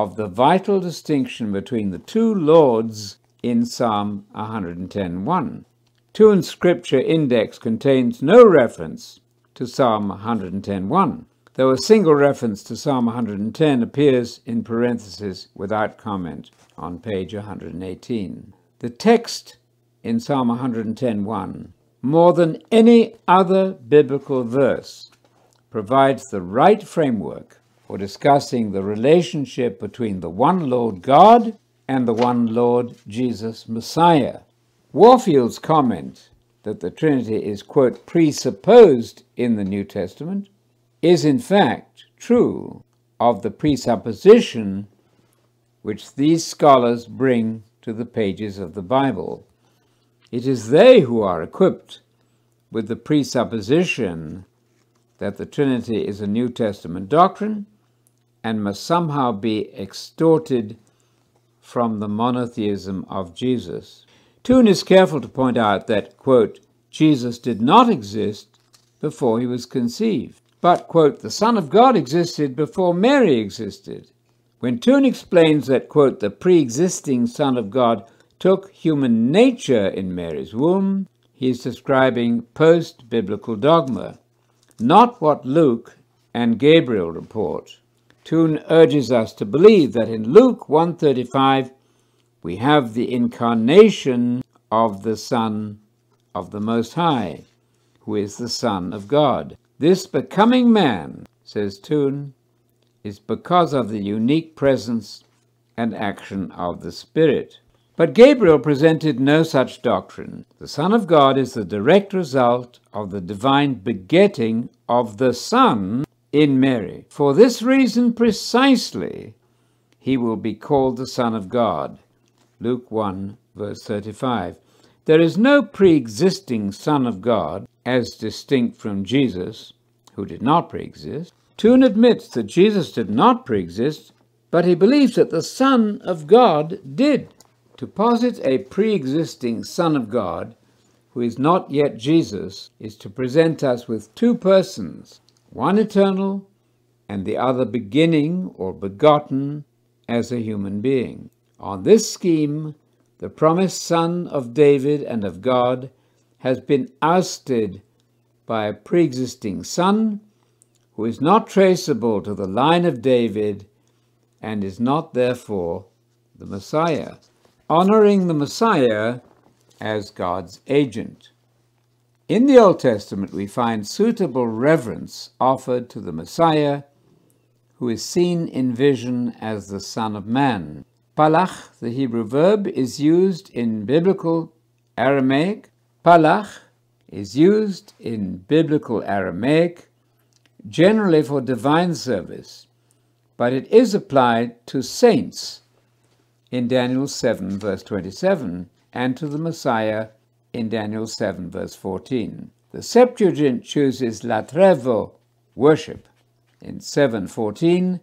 of the vital distinction between the two Lords in Psalm 110.1. Toon's scripture index contains no reference to Psalm 110.1, though a single reference to Psalm 110 appears in parentheses without comment on page 118. The text in Psalm 110.1, more than any other biblical verse, provides the right framework for discussing the relationship between the one Lord God and the one Lord Jesus Messiah. Warfield's comment that the Trinity is, quote, presupposed in the New Testament is in fact true of the presupposition which these scholars bring to the pages of the Bible. It is they who are equipped with the presupposition that the Trinity is a New Testament doctrine and must somehow be extorted from the monotheism of Jesus. Toon is careful to point out that, quote, Jesus did not exist before he was conceived, but, quote, the Son of God existed before Mary existed. When Toon explains that, quote, the pre existing Son of God took human nature in Mary's womb, he is describing post biblical dogma, not what Luke and Gabriel report. Toon urges us to believe that in Luke 135 we have the incarnation of the Son of the Most High, who is the Son of God. This becoming man, says Toon, is because of the unique presence and action of the Spirit. But Gabriel presented no such doctrine. The Son of God is the direct result of the divine begetting of the Son in Mary. For this reason precisely, he will be called the Son of God. Luke 1, verse 35. There is no pre existing Son of God, as distinct from Jesus, who did not pre exist. Toon admits that Jesus did not pre exist, but he believes that the Son of God did. To posit a pre existing Son of God, who is not yet Jesus, is to present us with two persons, one eternal and the other beginning or begotten as a human being. On this scheme, the promised Son of David and of God has been ousted by a pre existing Son who is not traceable to the line of David and is not therefore the Messiah, honoring the Messiah as God's agent. In the Old Testament, we find suitable reverence offered to the Messiah, who is seen in vision as the Son of Man. Palach, the Hebrew verb, is used in biblical Aramaic. Palach is used in biblical Aramaic generally for divine service, but it is applied to saints in Daniel 7, verse 27, and to the Messiah in Daniel 7, verse 14. The Septuagint chooses latrevo, worship, in 7:14,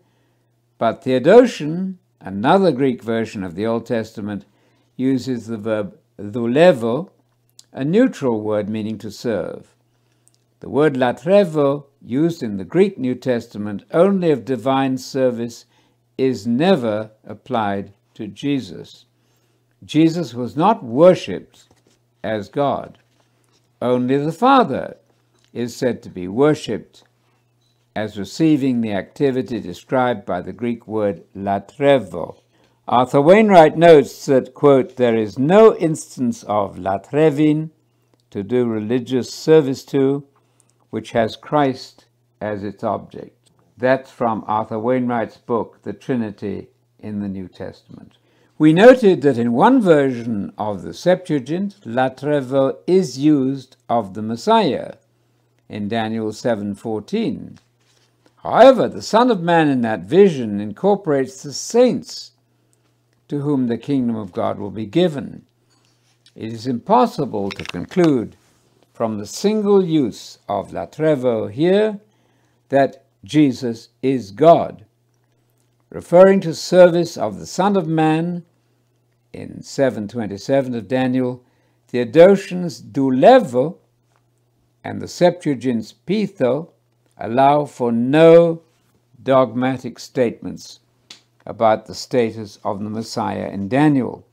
but Theodotion, another Greek version of the Old Testament, uses the verb dhulevo, a neutral word meaning to serve. The word latrevo, used in the Greek New Testament only of divine service, is never applied to Jesus. Jesus was not worshipped as God. Only the Father is said to be worshipped as receiving the activity described by the Greek word latrevo. Arthur Wainwright notes that, quote, there is no instance of latrevin, to do religious service to, which has Christ as its object. That's from Arthur Wainwright's book, The Trinity in the New Testament. We noted that in one version of the Septuagint, latrevo is used of the Messiah in Daniel 7:14. However, the Son of Man in that vision incorporates the saints to whom the kingdom of God will be given. It is impossible to conclude from the single use of latrevo here that Jesus is God referring to service of the Son of Man in 727 of Daniel, Theodotion's dhulevo and the Septuagint's pitho allow for no dogmatic statements about the status of the Messiah in Daniel.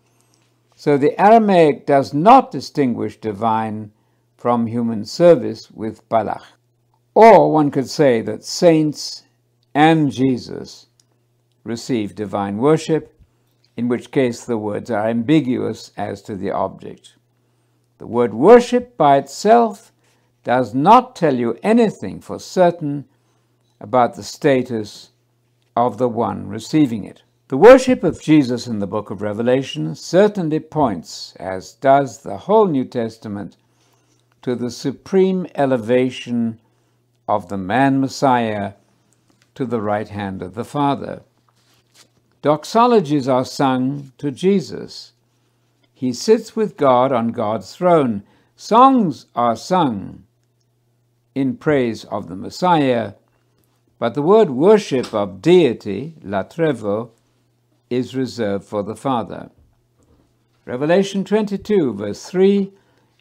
So the Aramaic does not distinguish divine from human service with Palach. Or one could say that saints and Jesus receive divine worship, in which case the words are ambiguous as to the object. The word worship by itself does not tell you anything for certain about the status of the one receiving it. The worship of Jesus in the book of Revelation certainly points, as does the whole New Testament, to the supreme elevation of the man Messiah to the right hand of the Father. Doxologies are sung to Jesus. He sits with God on God's throne. Songs are sung in praise of the Messiah, but the word worship of deity, latrevo, is reserved for the Father. Revelation 22, verse 3,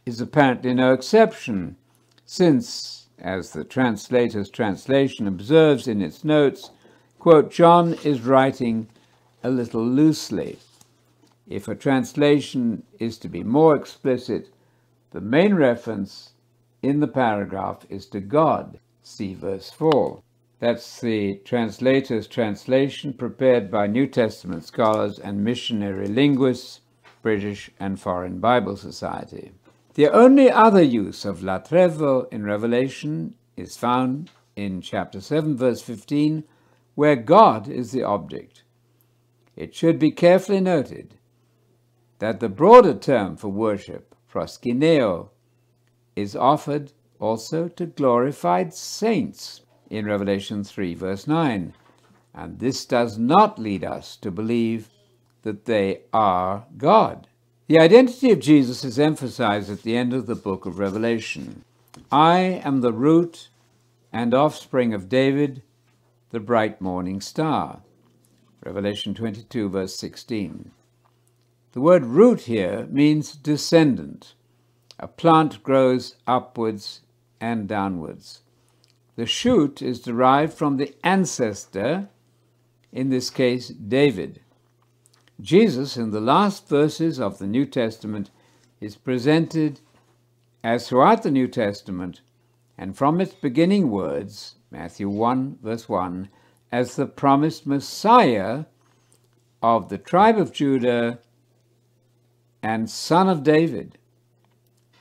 is apparently no exception, since, as the translator's translation observes in its notes, quote, John is writing a little loosely. If a translation is to be more explicit, the main reference in the paragraph is to God. See verse 4. That's the translator's translation prepared by New Testament scholars and missionary linguists, British and Foreign Bible Society. The only other use of latrevo in Revelation is found in chapter 7, verse 15, where God is the object. It should be carefully noted that the broader term for worship, proskuneo, is offered also to glorified saints in Revelation 3, verse 9. And this does not lead us to believe that they are God. The identity of Jesus is emphasized at the end of the book of Revelation. I am the root and offspring of David, the bright morning star. Revelation 22, verse 16. The word root here means descendant. A plant grows upwards and downwards. The shoot is derived from the ancestor, in this case, David. Jesus, in the last verses of the New Testament, is presented as throughout the New Testament and from its beginning words, Matthew 1, verse 1, as the promised Messiah of the tribe of Judah and son of David.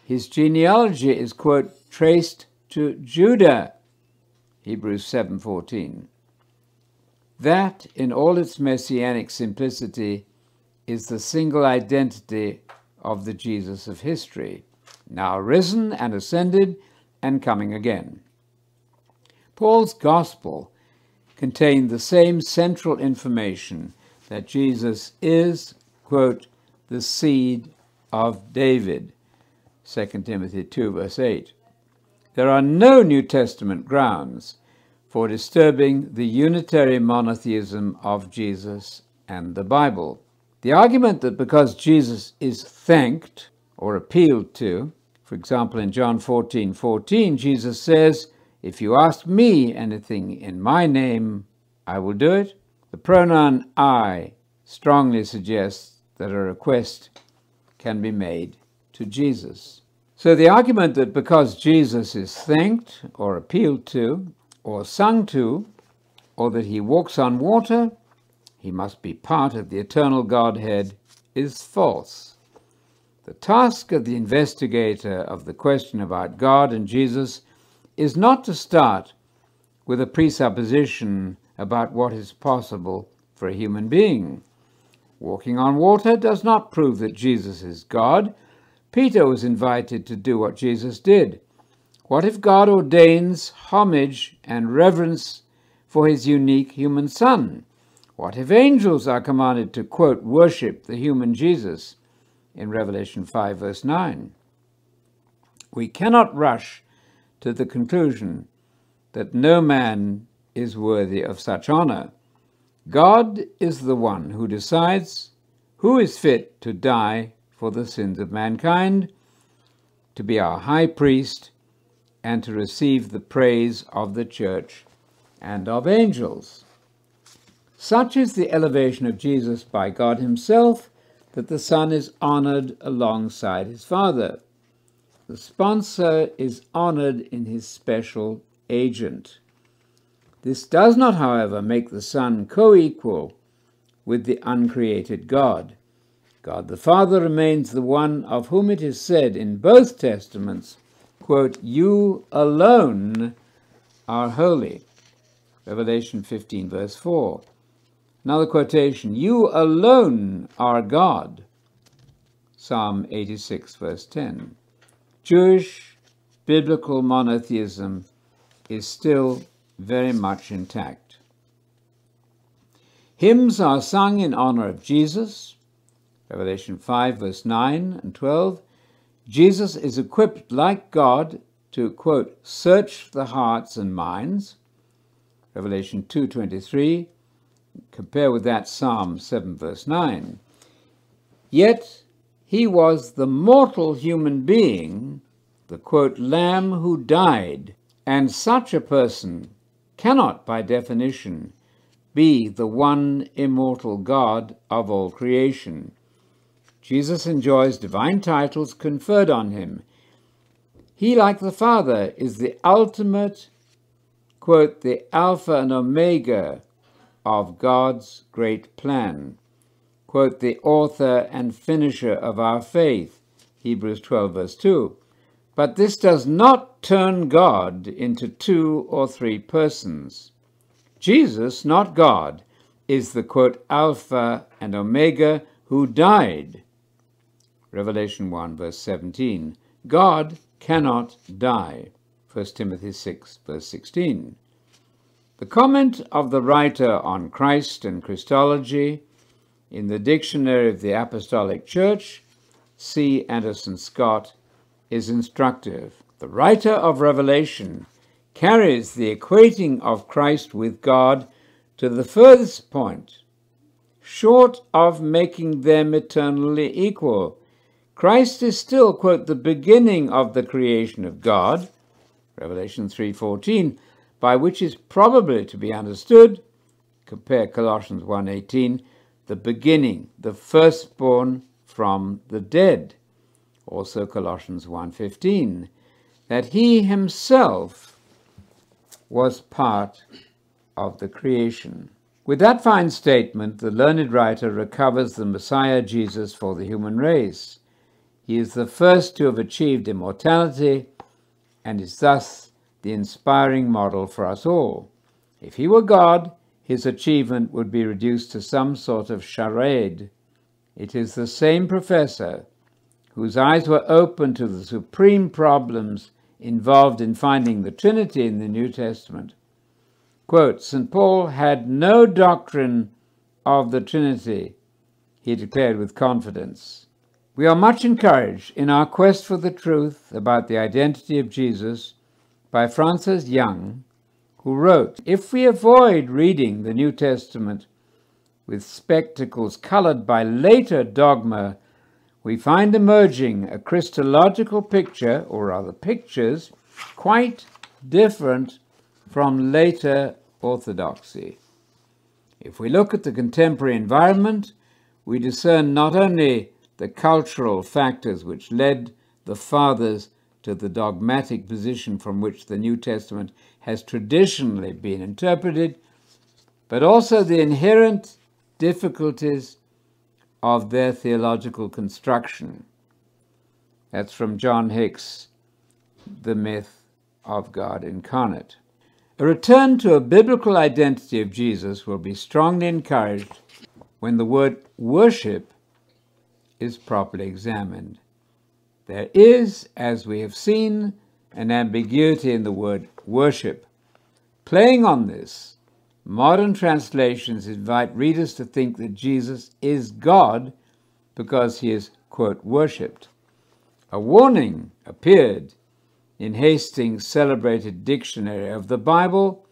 His genealogy is, quote, traced to Judah, Hebrews 7:14. That, in all its messianic simplicity, is the single identity of the Jesus of history, now risen and ascended and coming again. Paul's gospel contain the same central information that Jesus is, quote, the seed of David. 2 Timothy 2, verse 8. There are no New Testament grounds for disturbing the unitary monotheism of Jesus and the Bible. The argument that because Jesus is thanked or appealed to, for example, in John 14 14, Jesus says, If you ask me anything in my name, I will do it. The pronoun I strongly suggests that a request can be made to Jesus. So the argument that because Jesus is thanked or appealed to or sung to, or that he walks on water, he must be part of the eternal Godhead, is false. The task of the investigator of the question about God and Jesus is not to start with a presupposition about what is possible for a human being. Walking on water does not prove that Jesus is God. Peter was invited to do what Jesus did. What if God ordains homage and reverence for his unique human Son? What if angels are commanded to, quote, worship the human Jesus in Revelation 5, verse 9? We cannot rush to the conclusion that no man is worthy of such honor. God is the one who decides who is fit to die for the sins of mankind, to be our high priest, and to receive the praise of the church and of angels. Such is the elevation of Jesus by God Himself that the Son is honored alongside His Father. The sponsor is honored in His special agent. This does not, however, make the Son co equal with the uncreated God. God the Father remains the one of whom it is said in both Testaments quote, You alone are holy. Revelation 15, verse 4. Another quotation, You alone are God. Psalm 86, verse 10. Jewish biblical monotheism is still very much intact. Hymns are sung in honor of Jesus, Revelation 5, verse 9 and 12, Jesus is equipped like God to quote search the hearts and minds. Revelation 2:23 compare with that Psalm 7 verse 9 yet he was the mortal human being the quote lamb who died. And such a person cannot by definition be the one immortal God of all creation. Jesus enjoys divine titles conferred on him. He, like the Father, is the ultimate, quote, the Alpha and Omega of God's great plan, quote, the author and finisher of our faith, Hebrews 12, verse 2. But this does not turn God into two or three persons. Jesus, not God, is the quote, Alpha and Omega who died Revelation 1, verse 17. God cannot die. 1 Timothy 6, verse 16. The comment of the writer on Christ and Christology in the Dictionary of the Apostolic Church, C. Anderson Scott, is instructive. The writer of Revelation carries the equating of Christ with God to the furthest point, short of making them eternally equal Christ is still, quote, the beginning of the creation of God, Revelation 3.14, by which is probably to be understood, compare Colossians 1.18, the beginning, the firstborn from the dead, also Colossians 1.15, that he himself was part of the creation. With that fine statement, the learned writer recovers the Messiah Jesus for the human race. He is the first to have achieved immortality and is thus the inspiring model for us all. If he were God, his achievement would be reduced to some sort of charade. It is the same professor whose eyes were open to the supreme problems involved in finding the Trinity in the New Testament, Quote, St. Paul had no doctrine of the Trinity, he declared with confidence. We are much encouraged in our quest for the truth about the identity of Jesus by Frances Young, who wrote If we avoid reading the New Testament with spectacles colored by later dogma, we find emerging a Christological picture, or rather pictures, quite different from later orthodoxy. If we look at the contemporary environment, we discern not only the cultural factors which led the fathers to the dogmatic position from which the New Testament has traditionally been interpreted, but also the inherent difficulties of their theological construction. That's from John Hick's, The Myth of God Incarnate. A return to a biblical identity of Jesus will be strongly encouraged when the word worship is properly examined. There is, as we have seen, an ambiguity in the word worship. Playing on this, modern translations invite readers to think that Jesus is God because he is, quote, worshipped. A warning appeared in Hastings' celebrated dictionary of the Bible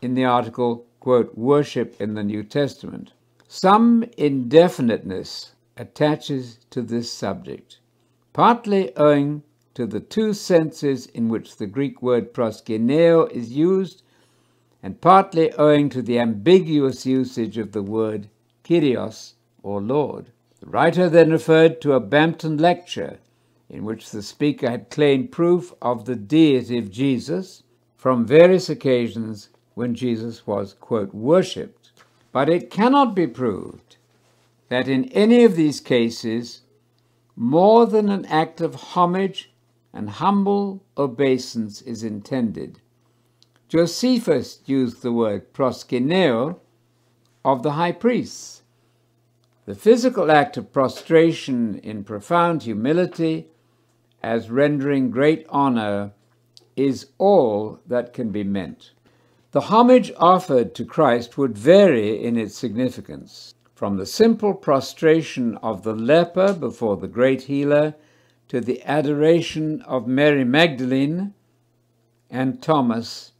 in the article, quote, Worship in the New Testament. Some indefiniteness attaches to this subject, partly owing to the two senses in which the Greek word proskuneo is used, and partly owing to the ambiguous usage of the word kyrios, or Lord. The writer then referred to a Bampton lecture in which the speaker had claimed proof of the deity of Jesus from various occasions when Jesus was, quote, worshipped. But it cannot be proved that in any of these cases, more than an act of homage and humble obeisance is intended. Josephus used the word proskuneo of the high priests. The physical act of prostration in profound humility as rendering great honor is all that can be meant. The homage offered to Christ would vary in its significance, from the simple prostration of the leper before the great healer to the adoration of Mary Magdalene and Thomas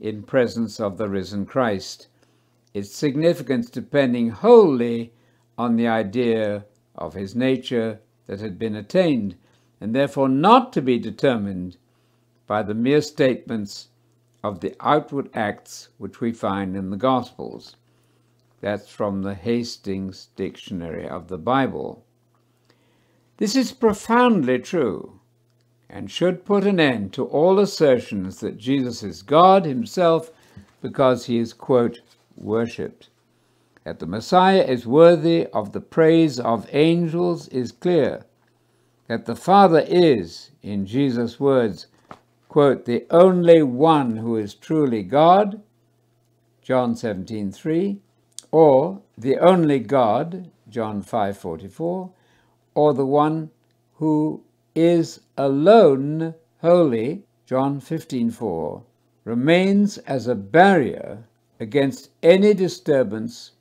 in presence of the risen Christ, its significance depending wholly on the idea of his nature that had been attained and therefore not to be determined by the mere statements of the outward acts which we find in the Gospels. That's from the Hastings Dictionary of the Bible. This is profoundly true and should put an end to all assertions that Jesus is God himself because he is, quote, worshipped. That the Messiah is worthy of the praise of angels is clear that the Father is, in Jesus' words, quote, the only one who is truly God, John 17:3, or the only God, John 5:44, or the one who is alone holy, John 15:4, remains as a barrier against any disturbance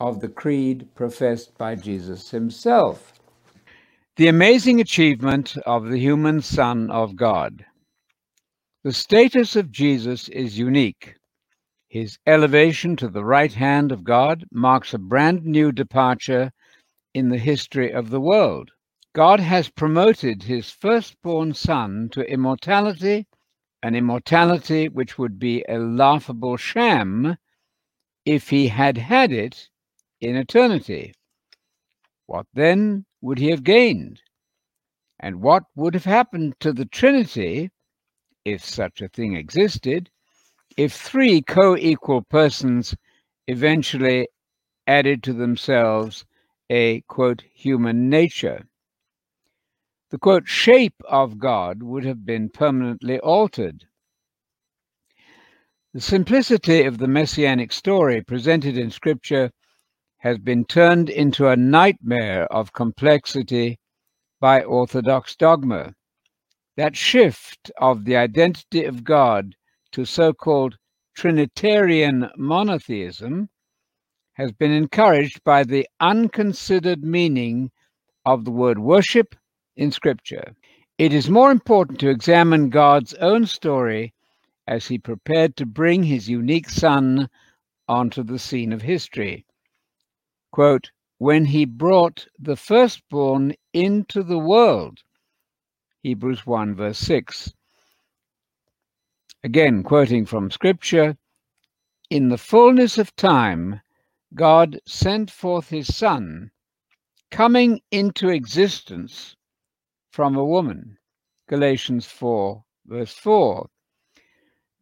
of the creed professed by Jesus himself. The amazing achievement of the human Son of God. The status of Jesus is unique. His elevation to the right hand of God marks a brand new departure in the history of the world. God has promoted his firstborn Son to immortality, an immortality which would be a laughable sham if he had had it in eternity. What then would he have gained? And what would have happened to the Trinity, if such a thing existed, if three co equal persons eventually added to themselves a quote, human nature? The quote, shape of God would have been permanently altered. The simplicity of the messianic story presented in Scripture has been turned into a nightmare of complexity by Orthodox dogma. That shift of the identity of God to so called Trinitarian monotheism has been encouraged by the unconsidered meaning of the word worship in Scripture. It is more important to examine God's own story as he prepared to bring his unique Son onto the scene of history. Quote, when he brought the firstborn into the world. Hebrews 1, verse 6. Again, quoting from Scripture, in the fullness of time, God sent forth his Son, coming into existence from a woman. Galatians 4, verse 4.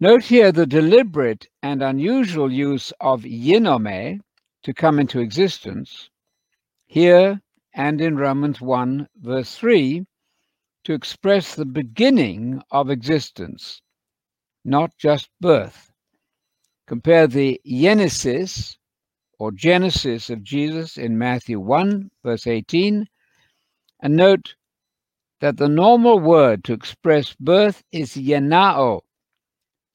Note here the deliberate and unusual use of ginomai to come into existence, here and in Romans 1, verse 3, to express the beginning of existence, not just birth. Compare the genesis or genesis of Jesus in Matthew 1, verse 18, and note that the normal word to express birth is gennao,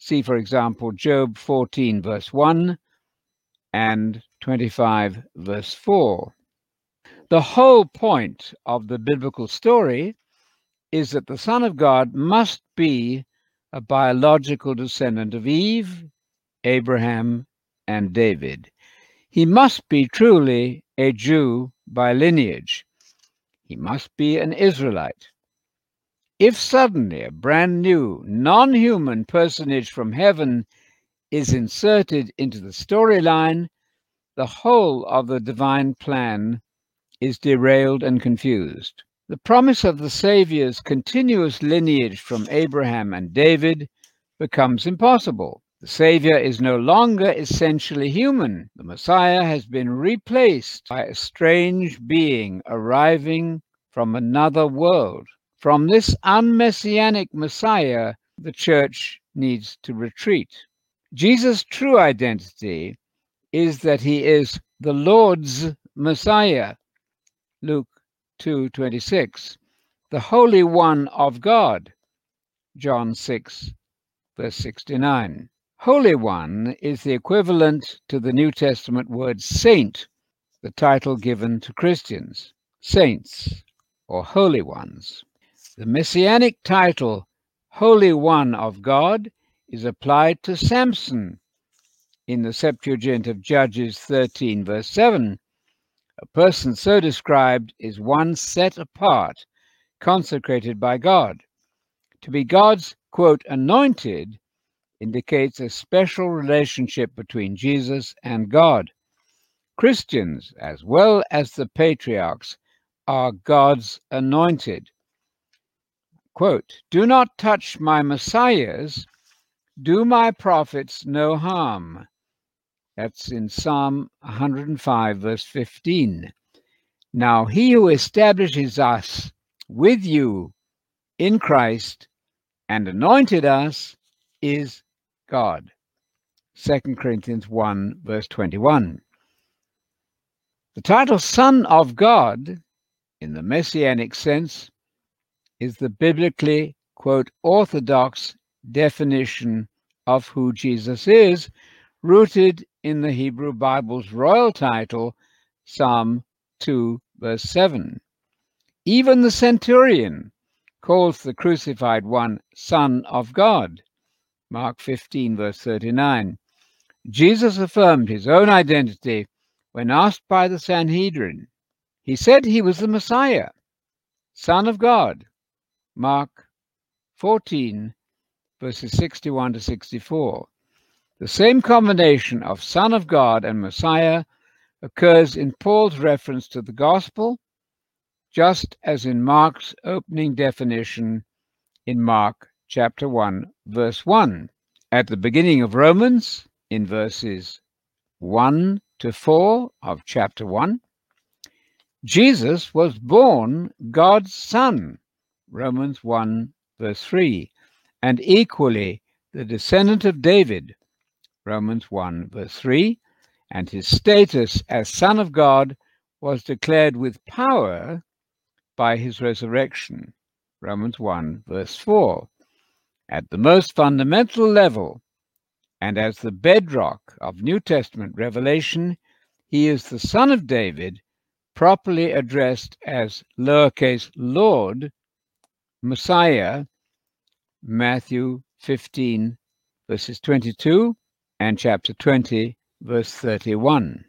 See, for example, Job 14, verse 1 and 25, verse 4. The whole point of the biblical story is that the Son of God must be a biological descendant of Eve, Abraham, and David. He must be truly a Jew by lineage. He must be an Israelite. If suddenly a brand new, non human personage from heaven is inserted into the storyline, the whole of the divine plan is derailed and confused. The promise of the Saviour's continuous lineage from Abraham and David becomes impossible. The Savior is no longer essentially human. The Messiah has been replaced by a strange being arriving from another world. From this unmessianic Messiah, the church needs to retreat. Jesus' true identity is that he is the Lord's Messiah. Luke 2:26. The Holy One of God. John 6 verse 69. Holy One is the equivalent to the New Testament word saint, the title given to Christians, saints or holy ones. The messianic title, Holy One of God, is applied to Samson in the Septuagint of Judges 13, verse 7. A person so described is one set apart, consecrated by God. To be God's, quote, anointed indicates a special relationship between Jesus and God. Christians, as well as the patriarchs, are God's anointed quote, Do not touch my messiahs, do my prophets no harm. That's in Psalm 105, verse 15. Now he who establishes us with you in Christ and anointed us is God. 2 Corinthians 1, verse 21. The title Son of God, in the messianic sense, is the biblically, quote, orthodox definition of who Jesus is, rooted in the Hebrew Bible's royal title, Psalm 2, verse 7. Even the centurion calls the crucified one Son of God, Mark 15, verse 39. Jesus affirmed his own identity when asked by the Sanhedrin. He said he was the Messiah, Son of God, Mark 14, verses 61 to 64. The same combination of Son of God and Messiah occurs in Paul's reference to the gospel, just as in Mark's opening definition in Mark chapter 1, verse 1. At the beginning of Romans, in verses 1 to 4 of chapter 1, Jesus was born God's Son Romans 1, verse 3, and equally the descendant of David, Romans 1, verse 3, and his status as Son of God was declared with power by his resurrection, Romans 1, verse 4. At the most fundamental level, and as the bedrock of New Testament revelation, he is the Son of David, properly addressed as lowercase Lord, Messiah, Matthew 15, verses 22, and chapter 20, verse 31.